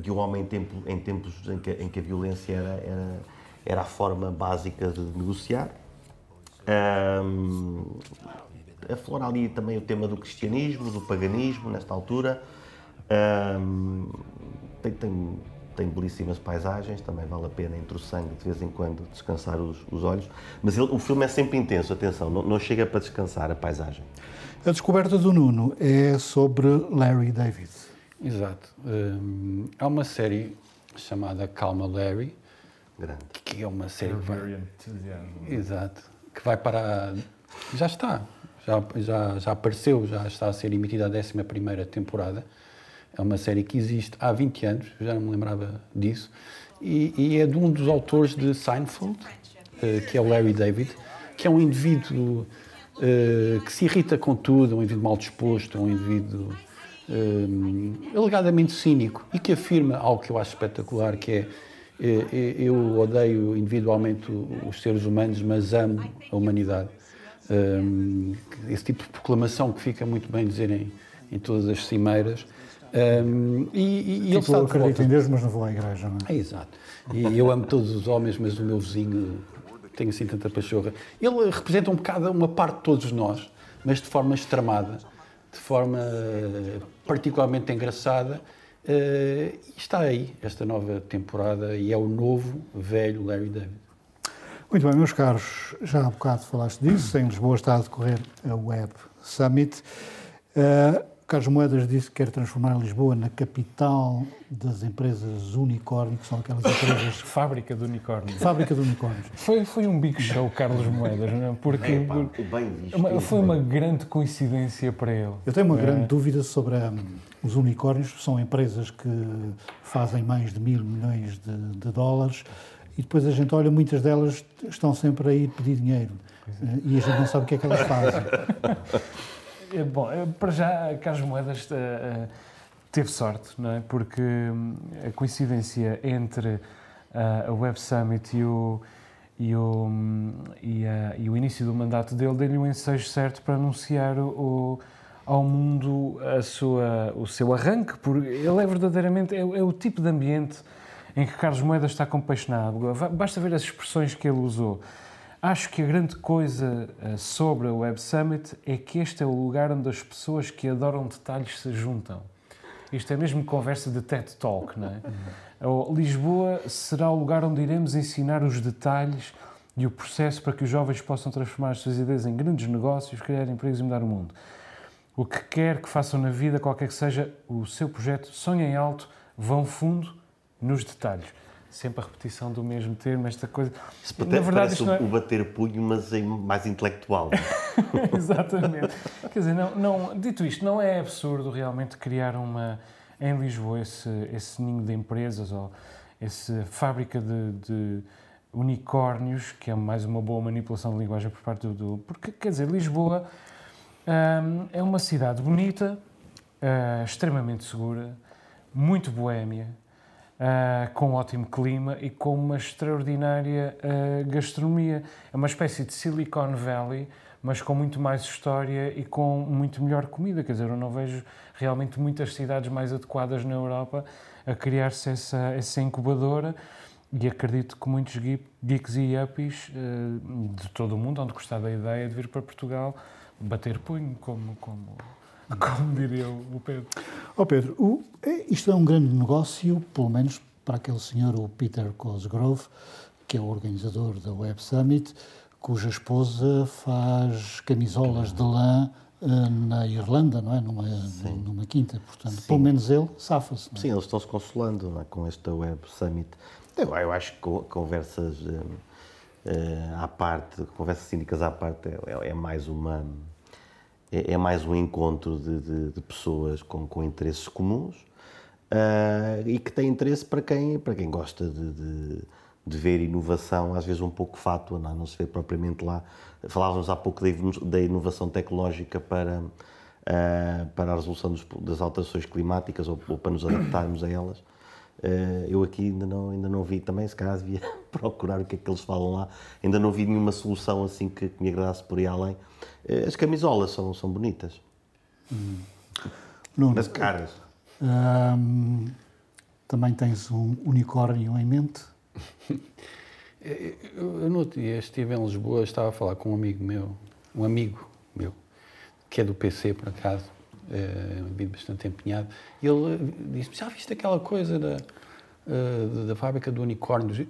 de um homem em, tempo, em tempos em que, em que, a violência era, era, era, a forma básica de negociar. Um, aflora ali também o tema do cristianismo, do paganismo, nesta altura. Um, tem, tem, tem, belíssimas paisagens, também vale a pena entre o sangue de vez em quando descansar os, os olhos. Mas ele, o filme é sempre intenso, atenção, não, não, chega para descansar a paisagem. A descoberta do Nuno é sobre Larry David. Exato. Um, há uma série chamada Calma Larry, Grande. que é uma série. Que vai... Exato. Que vai para. Já está já, já, já apareceu, já está a ser emitida a 11 temporada. É uma série que existe há 20 anos, já não me lembrava disso. E, e é de um dos autores de Seinfeld, uh, que é o Larry David, que é um indivíduo uh, que se irrita com tudo, um indivíduo mal disposto, um indivíduo uh, alegadamente cínico e que afirma algo que eu acho espetacular, que é eu odeio individualmente os seres humanos, mas amo a humanidade. Um, esse tipo de proclamação que fica muito bem dizer em, em todas as cimeiras. Um, e, e tipo, ele está eu acredito em Deus, mas não vou à igreja, não é? é exato. E eu amo todos os homens, mas o meu vizinho tem assim tanta pachorra. Ele representa um bocado uma parte de todos nós, mas de forma extremada, de forma particularmente engraçada. Uh, está aí esta nova temporada e é o novo, velho Larry David. Muito bem, meus caros, já há bocado falaste disso, em Lisboa está a decorrer a Web Summit. Uh, Carlos Moedas disse que quer transformar Lisboa na capital das empresas unicórnio, que são aquelas empresas... Fábrica de unicórnio. Fábrica de unicórnios. Foi, foi um big show, Carlos Moedas, não é? Porque é, pá, bem foi uma grande coincidência para ele. Eu tenho uma é. grande dúvida sobre um, os unicórnios, são empresas que fazem mais de mil milhões de, de dólares, e depois a gente olha, muitas delas estão sempre a ir pedir dinheiro eh, e a gente não sabe o que é que elas fazem. É, bom, eh, para já, Carlos Moedas uh, teve sorte, não é? Porque hum, a coincidência entre a Web Summit e o, e o, hum, e, a, e o início do mandato dele deu-lhe um ensejo certo para anunciar o, ao mundo a sua, o seu arranque. Porque ele é verdadeiramente é, é o tipo de ambiente em que Carlos Moedas está com peixe na água. Basta ver as expressões que ele usou. Acho que a grande coisa eh, sobre a Web Summit é que este é o lugar onde as pessoas que adoram detalhes se juntam. Isto é mesmo conversa de TED Talk, não é? Lisboa será o lugar onde iremos ensinar os detalhes e o processo para que os jovens possam transformar as suas ideias em grandes negócios, criar empregos e mudar o mundo. O que quer que façam na vida, qualquer que seja o seu projeto, sonhem alto, vão fundo nos detalhes. Sempre a repetição do mesmo termo, esta coisa. Isso Na verdade, parece é... o bater punho, mas mais intelectual. Exatamente. Quer dizer, não, não, dito isto, não é absurdo realmente criar uma, em Lisboa esse, esse ninho de empresas ou essa fábrica de, de unicórnios, que é mais uma boa manipulação de linguagem por parte do. do porque, quer dizer, Lisboa hum, é uma cidade bonita, uh, extremamente segura, muito boémia, uh, com um ótimo clima e com uma extraordinária uh, gastronomia. É uma espécie de Silicon Valley mas com muito mais história e com muito melhor comida. Quer dizer, eu não vejo realmente muitas cidades mais adequadas na Europa a criar-se essa, essa incubadora e acredito que muitos geeks e yuppies uh, de todo o mundo, onde gostar da ideia de vir para Portugal, bater punho, como, como, como diria o Pedro. Oh Pedro, o, é, isto é um grande negócio, pelo menos para aquele senhor, o Peter Cosgrove, que é o organizador da Web Summit, cuja esposa faz camisolas de lã uh, na Irlanda, não é? Numa, numa quinta, portanto, Sim. pelo menos ele safa-se. É? Sim, eles estão-se consolando é? com esta Web Summit. Eu, eu acho que conversas uh, uh, à parte, conversas cínicas à parte, é, é mais uma é, é, mais um encontro de, de, de pessoas com, com interesses comuns uh, e que têm interesse para quem, para quem gosta de, de, ver inovação, às vezes um pouco fátua, não, não se vê propriamente lá. Falávamos há pouco da inovação tecnológica para, uh, para a resolução dos, das alterações climáticas ou, ou, para nos adaptarmos a elas. Uh, eu aqui ainda não, ainda não vi, também se calhar devia procurar o que é que eles falam lá, ainda não vi nenhuma solução assim que, que me agradasse por aí além. Eh, as camisolas são, são bonitas. Hum. Nuno, Mas caras. Hum, também tens um unicórnio em mente? eu, eu no outro dia estive em Lisboa, estava a falar com um amigo meu, um amigo meu, que é do PC por acaso, é um amigo bastante empenhado, e ele disse-me: Já viste aquela coisa da, uh, da fábrica de unicórnios,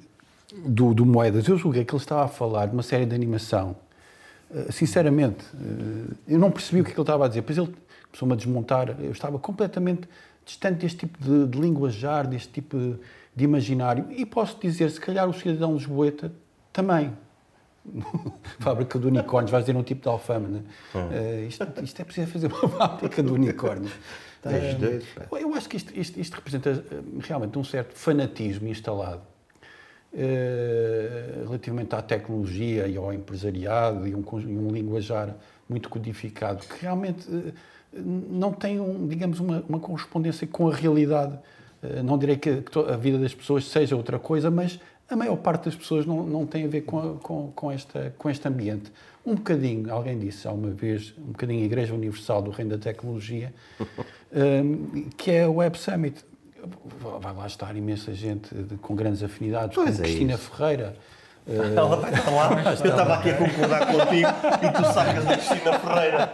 do, do Moedas? Eu julguei que ele estava a falar de uma série de animação eh, sinceramente, eh, eu não percebi o que, é que ele estava a dizer. Depois ele começou-me a desmontar. Eu estava completamente distante deste tipo de, de linguajar, deste tipo de, de, imaginário. E posso dizer, se calhar o cidadão lisboeta também. fábrica de unicórnios, vais dizer um tipo de alfama, né? Uh, isto, isto, é preciso fazer uma fábrica de unicórnios. eu acho que isto, isto, isto representa realmente um certo fanatismo instalado eh, relativamente à tecnologia e ao empresariado e um, um linguajar muito codificado que realmente eh, não tem, um, digamos, uma, uma, correspondência com a realidade. Eh, não direi que, a vida das pessoas seja outra coisa, mas a maior parte das pessoas não, não tem a ver com, a, com, com, esta, com este ambiente. Um bocadinho, alguém disse há uma vez, um bocadinho a Igreja Universal do Reino da Tecnologia, que é o Web Summit vai lá estar imensa gente de, com grandes afinidades, pois como é Cristina isso. Ferreira. Ela vai estar lá. Eu estava aqui a concordar contigo e tu sacas a Cristina Ferreira.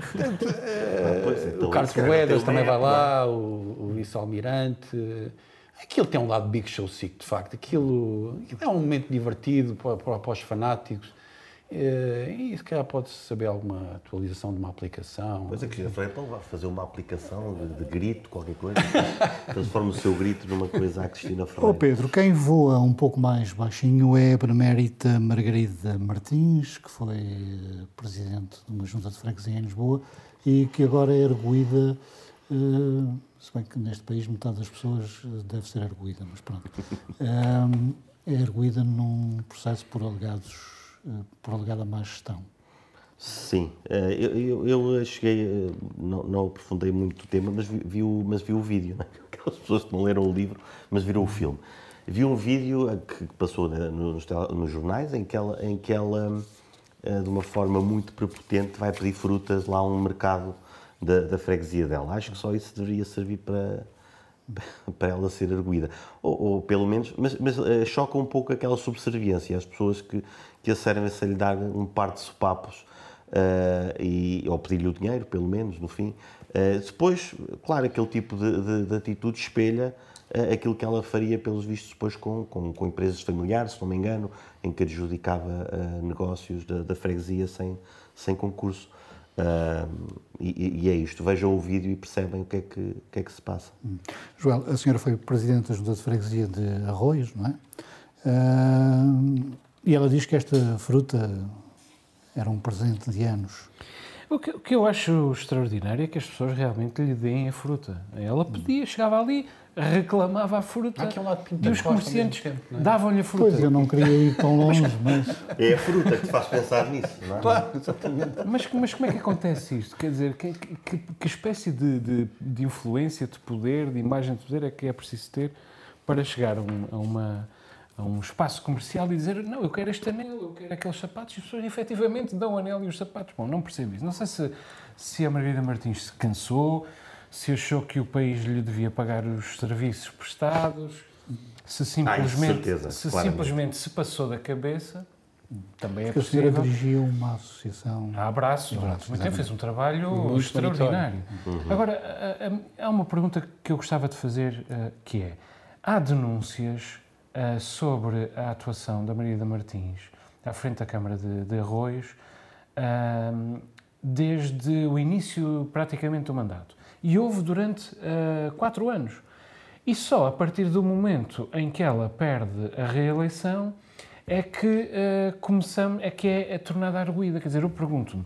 Portanto, ah, é, então, o Carlos Boedas também vai lá, o, o vice-almirante. Aquilo tem um lado Big Show Sick, de facto. Aquilo, aquilo é um momento divertido para, para, para os fanáticos. Eh, e se calhar pode-se saber alguma atualização de uma aplicação. Pois é, que falei, então vá fazer uma aplicação de, de grito, qualquer coisa. Transforma o seu grito numa coisa à Cristina Freire. Oh Pedro, quem voa um pouco mais baixinho é a Benemérita Margarida Martins, que foi eh, presidente de uma junta de freguesia em Lisboa e que agora é erguida, uh, se bem que neste país metade das pessoas deve ser erguida, mas pronto, uh, é erguida num processo por alegados eh, por alegada má gestão. Sim, eh, eu, eu, eu cheguei, eh, não, não, aprofundei muito o tema, mas vi, vi, o, mas vi o vídeo, né? aquelas pessoas que não leram o livro, mas viram o filme. Vi um vídeo que passou né, nos, nos, jornais em que ela, em que ela de uma forma muito prepotente, vai pedir frutas lá a um mercado da, da freguesia dela. Acho que só isso deveria servir para, para ela ser arguída. Ou, ou pelo menos, mas, mas choca um pouco aquela subserviência às pessoas que, que a servem-se a lhe dar um par de sopapos uh, e, ou pedir-lhe o dinheiro, pelo menos, no fim. Uh, depois, claro, aquele tipo de, de, de atitude espelha aquilo que ela faria, pelos vistos, depois com, com, com, empresas familiares, se não me engano, em que adjudicava negócios da, da freguesia sem, sem concurso. Uh, e, e, é isto, vejam o vídeo e percebem o que é que, o que, é que se passa. Hum. Joel, a senhora foi Presidente da Junta de Freguesia de Arroios, não é? Uh, e ela diz que esta fruta era um presente de anos. O que, o que, eu acho extraordinário é que as pessoas realmente lhe deem a fruta. Ela pedia, chegava ali, reclamava a fruta Há aqui lado e os comerciantes é? davam-lhe a fruta. Pois, eu não queria ir tão longe, mas... É a fruta que te faz pensar nisso, não é? Claro, exatamente. Mas, mas como é que acontece isto? Quer dizer, que, que, que espécie de, de, de, influência, de poder, de imagem de poder é que é preciso ter para chegar a, a uma a um espaço comercial e dizer não, eu quero este anel, eu quero aqueles sapatos, e as pessoas efetivamente dão o anel e os sapatos. Bom, não percebo isso. Não sei se, se a Margarida Martins se cansou, se achou que o país lhe devia pagar os serviços prestados, se simplesmente, certeza, se, claramente. simplesmente se passou da cabeça, também é Porque a senhora possível. dirigia uma associação. A abraço, durante muito tempo, fez um trabalho Muito extraordinário. Agora, a- a- há uma pergunta que eu gostava de fazer, eh, que é, há denúncias eh, sobre a atuação da Maria Martins à frente da Câmara de, de Arroios ahm, desde o início praticamente do mandato. E houve durante eh, quatro anos. E só a partir do momento em que ela perde a reeleição é que eh, começamos, é que é, é tornada arguída. Quer dizer, eu pergunto-me,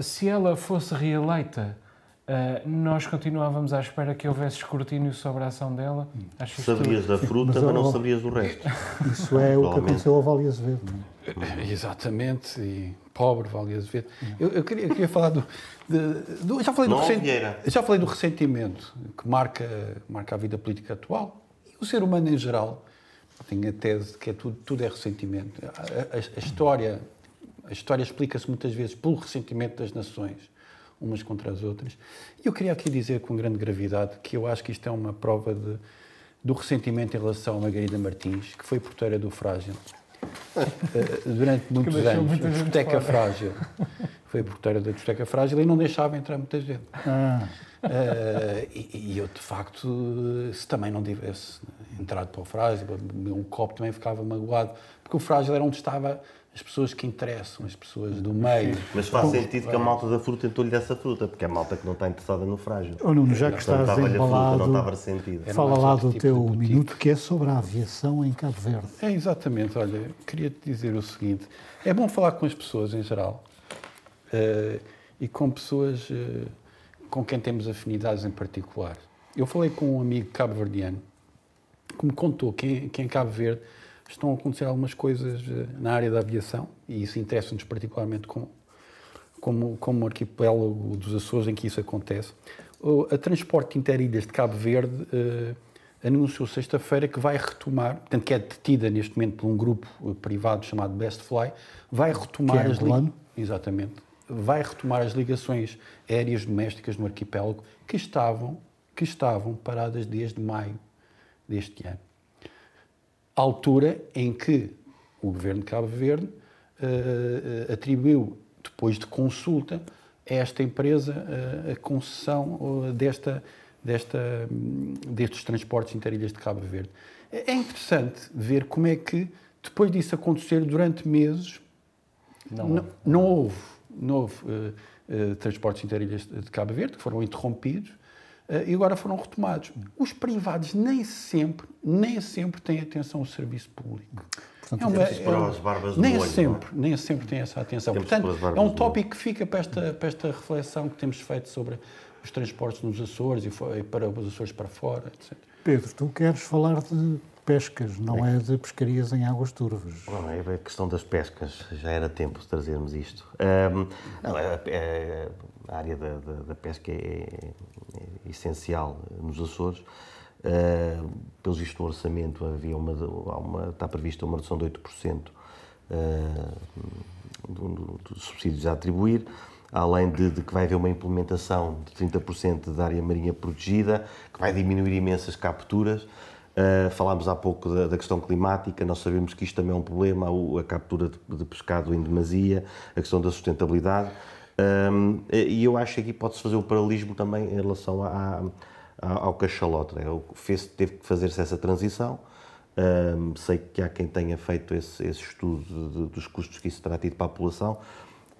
se ela fosse reeleita, eh, nós continuávamos à espera que houvesse escrutínio sobre a ação dela? Acho Sabias da fruta, mas mas não sabias do resto. Isso é o que aconteceu ao Vale Azevedo. Exatamente, e pobre Vale Azevedo. Eu, eu queria, eu queria falar do, de- do- Já falei do, Não, já falei do ressentimento que marca, marca a vida política atual e o ser humano em geral. Tenho a tese de que é tudo, tudo é ressentimento. A, a- a história, a história explica-se muitas vezes pelo ressentimento das nações, umas contra as outras. E eu queria aqui dizer com grande gravidade que eu acho que isto é uma prova de, do ressentimento em relação a Margarida Martins, que foi porteira do Frágil. Eh, durante muitos anos, muita a discoteca frágil. Foi porteira da discoteca frágil e não deixava entrar muita gente. Ah, Eh, e, e eu, de facto, se também não tivesse entrado para o frágil, um copo também ficava magoado, porque o frágil era onde estava as pessoas que interessam, as pessoas do meio. Mas faz sentido que a malta da fruta tentou-lhe dessa fruta, porque é a malta que não está interessada no frágil. oh, Nuno, já que estás estava-lhe a fruta, não estava embalado, ressentida. Era fala lá do tipo teu minuto, que é sobre a aviação em Cabo Verde. É, exatamente. Olha, queria te dizer o seguinte: é bom falar com as pessoas em geral eh, e com pessoas eh, com quem temos afinidades em particular. Eu falei com um amigo cabo-verdiano que me contou que, em- que em Cabo Verde estão a acontecer algumas coisas eh, na área da aviação e isso interessa-nos particularmente com, como, como arquipélago dos Açores em que isso acontece. A Transporte Interilhas de Cabo Verde eh, anunciou sexta-feira que vai retomar, portanto que é detida neste momento por um grupo eh, privado chamado Best Fly, vai retomar Que é as li- angolano? Exatamente. Vai retomar as ligações aéreas domésticas no arquipélago que estavam, que estavam paradas desde maio deste ano altura em que o governo de Cabo Verde eh, atribuiu, depois de consulta, a esta empresa eh, a concessão eh, desta, desta, hum, destes transportes interilhas de Cabo Verde. É é interessante ver como é que, depois disso acontecer durante meses, não, não houve, não houve eh, transportes interilhas de Cabo Verde, que foram interrompidos, e agora foram retomados. Os privados nem sempre, nem sempre têm atenção ao serviço público. Portanto, as barbas no nem molho, sempre, nem sempre tem essa atenção. Temos Portanto, é um tópico que fica para esta, para esta reflexão que temos feito sobre os transportes nos Açores e, e para os Açores para fora, etc. Pedro, tu queres falar de pescas, não é de pescarias em águas turvas. Não, é a questão das pescas, já era tempo de trazermos isto. Ahm, não, é- é- a área da, da- da pesca é, é essencial nos Açores. Ah, pelo visto do orçamento, havia uma, uma, está prevista uma redução de 8% ah, do- subsídios a atribuir, além de, de que vai haver uma implementação de 30% da área marinha protegida, que vai diminuir imensas capturas. Uh, falámos há pouco da, da questão climática, nós sabemos que isto também é um problema, a, a captura de, de pescado em demasia, a questão da sustentabilidade. Um, e eu acho que aqui pode-se fazer o paralelismo também em relação à- à- ao cachalote. Né? Teve que fazer-se essa transição. Um, sei que há quem tenha feito esse, esse estudo de- dos custos que isso terá tido para a população.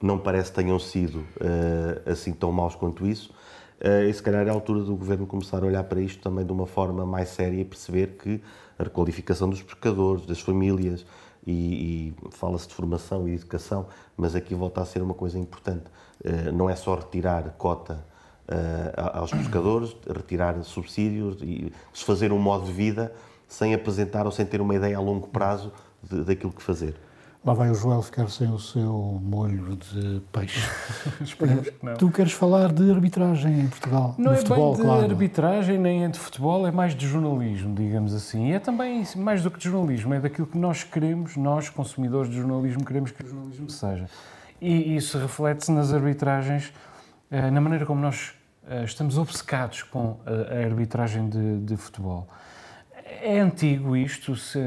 Não parece que tenham sido uh, assim tão maus quanto isso. Uh, e se calhar é a altura do governo começar a olhar para isto também de uma forma mais séria e perceber que a requalificação dos pescadores, das famílias, e, e fala-se de formação e educação, mas aqui volta a ser uma coisa importante. Uh, não é só retirar cota uh, aos pescadores, retirar subsídios e se fazer um modo de vida sem apresentar ou sem ter uma ideia a longo prazo daquilo que fazer. Lá vai o Joel ficar sem o seu molho de peixe. Esperemos que não. Tu queres falar de arbitragem em Portugal? Não de é futebol, bem de claro. arbitragem nem é de futebol, é mais de jornalismo, digamos assim. E é também mais do que de jornalismo, é daquilo que nós queremos, nós, consumidores de jornalismo, queremos que o jornalismo seja. E isso reflete-se nas arbitragens, eh, na maneira como nós eh, estamos obcecados com a a arbitragem de, de futebol. É antigo isto, se-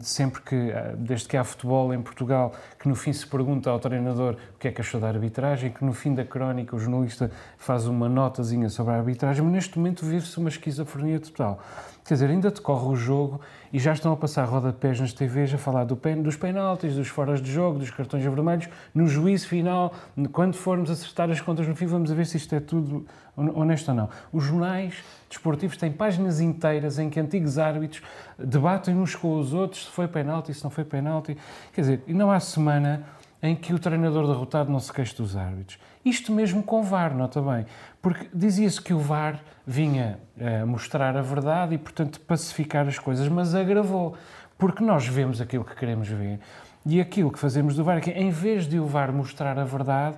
sempre que, desde que há futebol em Portugal, que no fim se pergunta ao treinador o que é que achou da arbitragem, que no fim da crónica o jornalista faz uma notazinha sobre a arbitragem, mas neste momento vive-se uma esquizofrenia total. Quer dizer, ainda decorre o jogo e já estão a passar rodapés nas TVs a falar do pen, dos penaltis, dos foras de jogo, dos cartões vermelhos, no juízo final, quando formos acertar as contas no fim, vamos ver se isto é tudo honesto ou não. Os jornais desportivos têm páginas inteiras em que antigos árbitros debatem uns com os outros se foi penalti, se não foi penalti. Quer dizer, e não há semana em que o treinador derrotado não se queixe dos árbitros. Isto mesmo com o VAR, nota bem. Porque dizia-se que o VAR vinha eh, mostrar a verdade e, portanto, pacificar as coisas, mas agravou. Porque nós vemos aquilo que queremos ver e aquilo que fazemos do VAR é que, em vez de o VAR mostrar a verdade,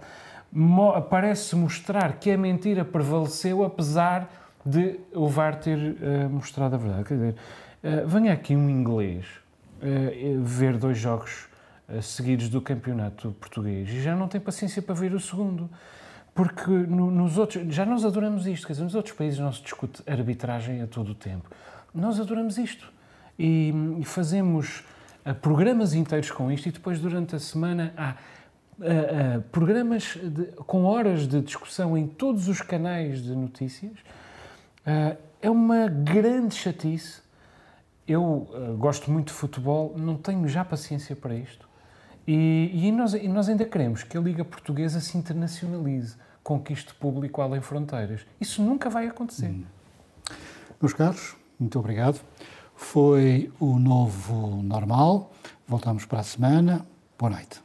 mo- parece mostrar que a mentira prevaleceu, apesar de o VAR ter eh, mostrado a verdade. Quer dizer, eh, venha aqui um inglês ver dois jogos seguidos do campeonato português e já não tem paciência para ver o segundo. Porque no- nos outros, já nós adoramos isto, quer dizer, nos outros países não se discute arbitragem a todo o tempo. Nós adoramos isto e, e fazemos ah, programas inteiros com isto e depois durante a semana há ah, ah, programas de- com horas de discussão em todos os canais de notícias. É uma grande chatice. Eu ah, gosto muito de futebol, não tenho já paciência para isto. E, e nós, e nós ainda queremos que a Liga Portuguesa se internacionalize, conquiste público além fronteiras. Isso nunca vai acontecer. Meus caros, muito obrigado. Foi o novo normal. Voltamos para a semana. Boa noite.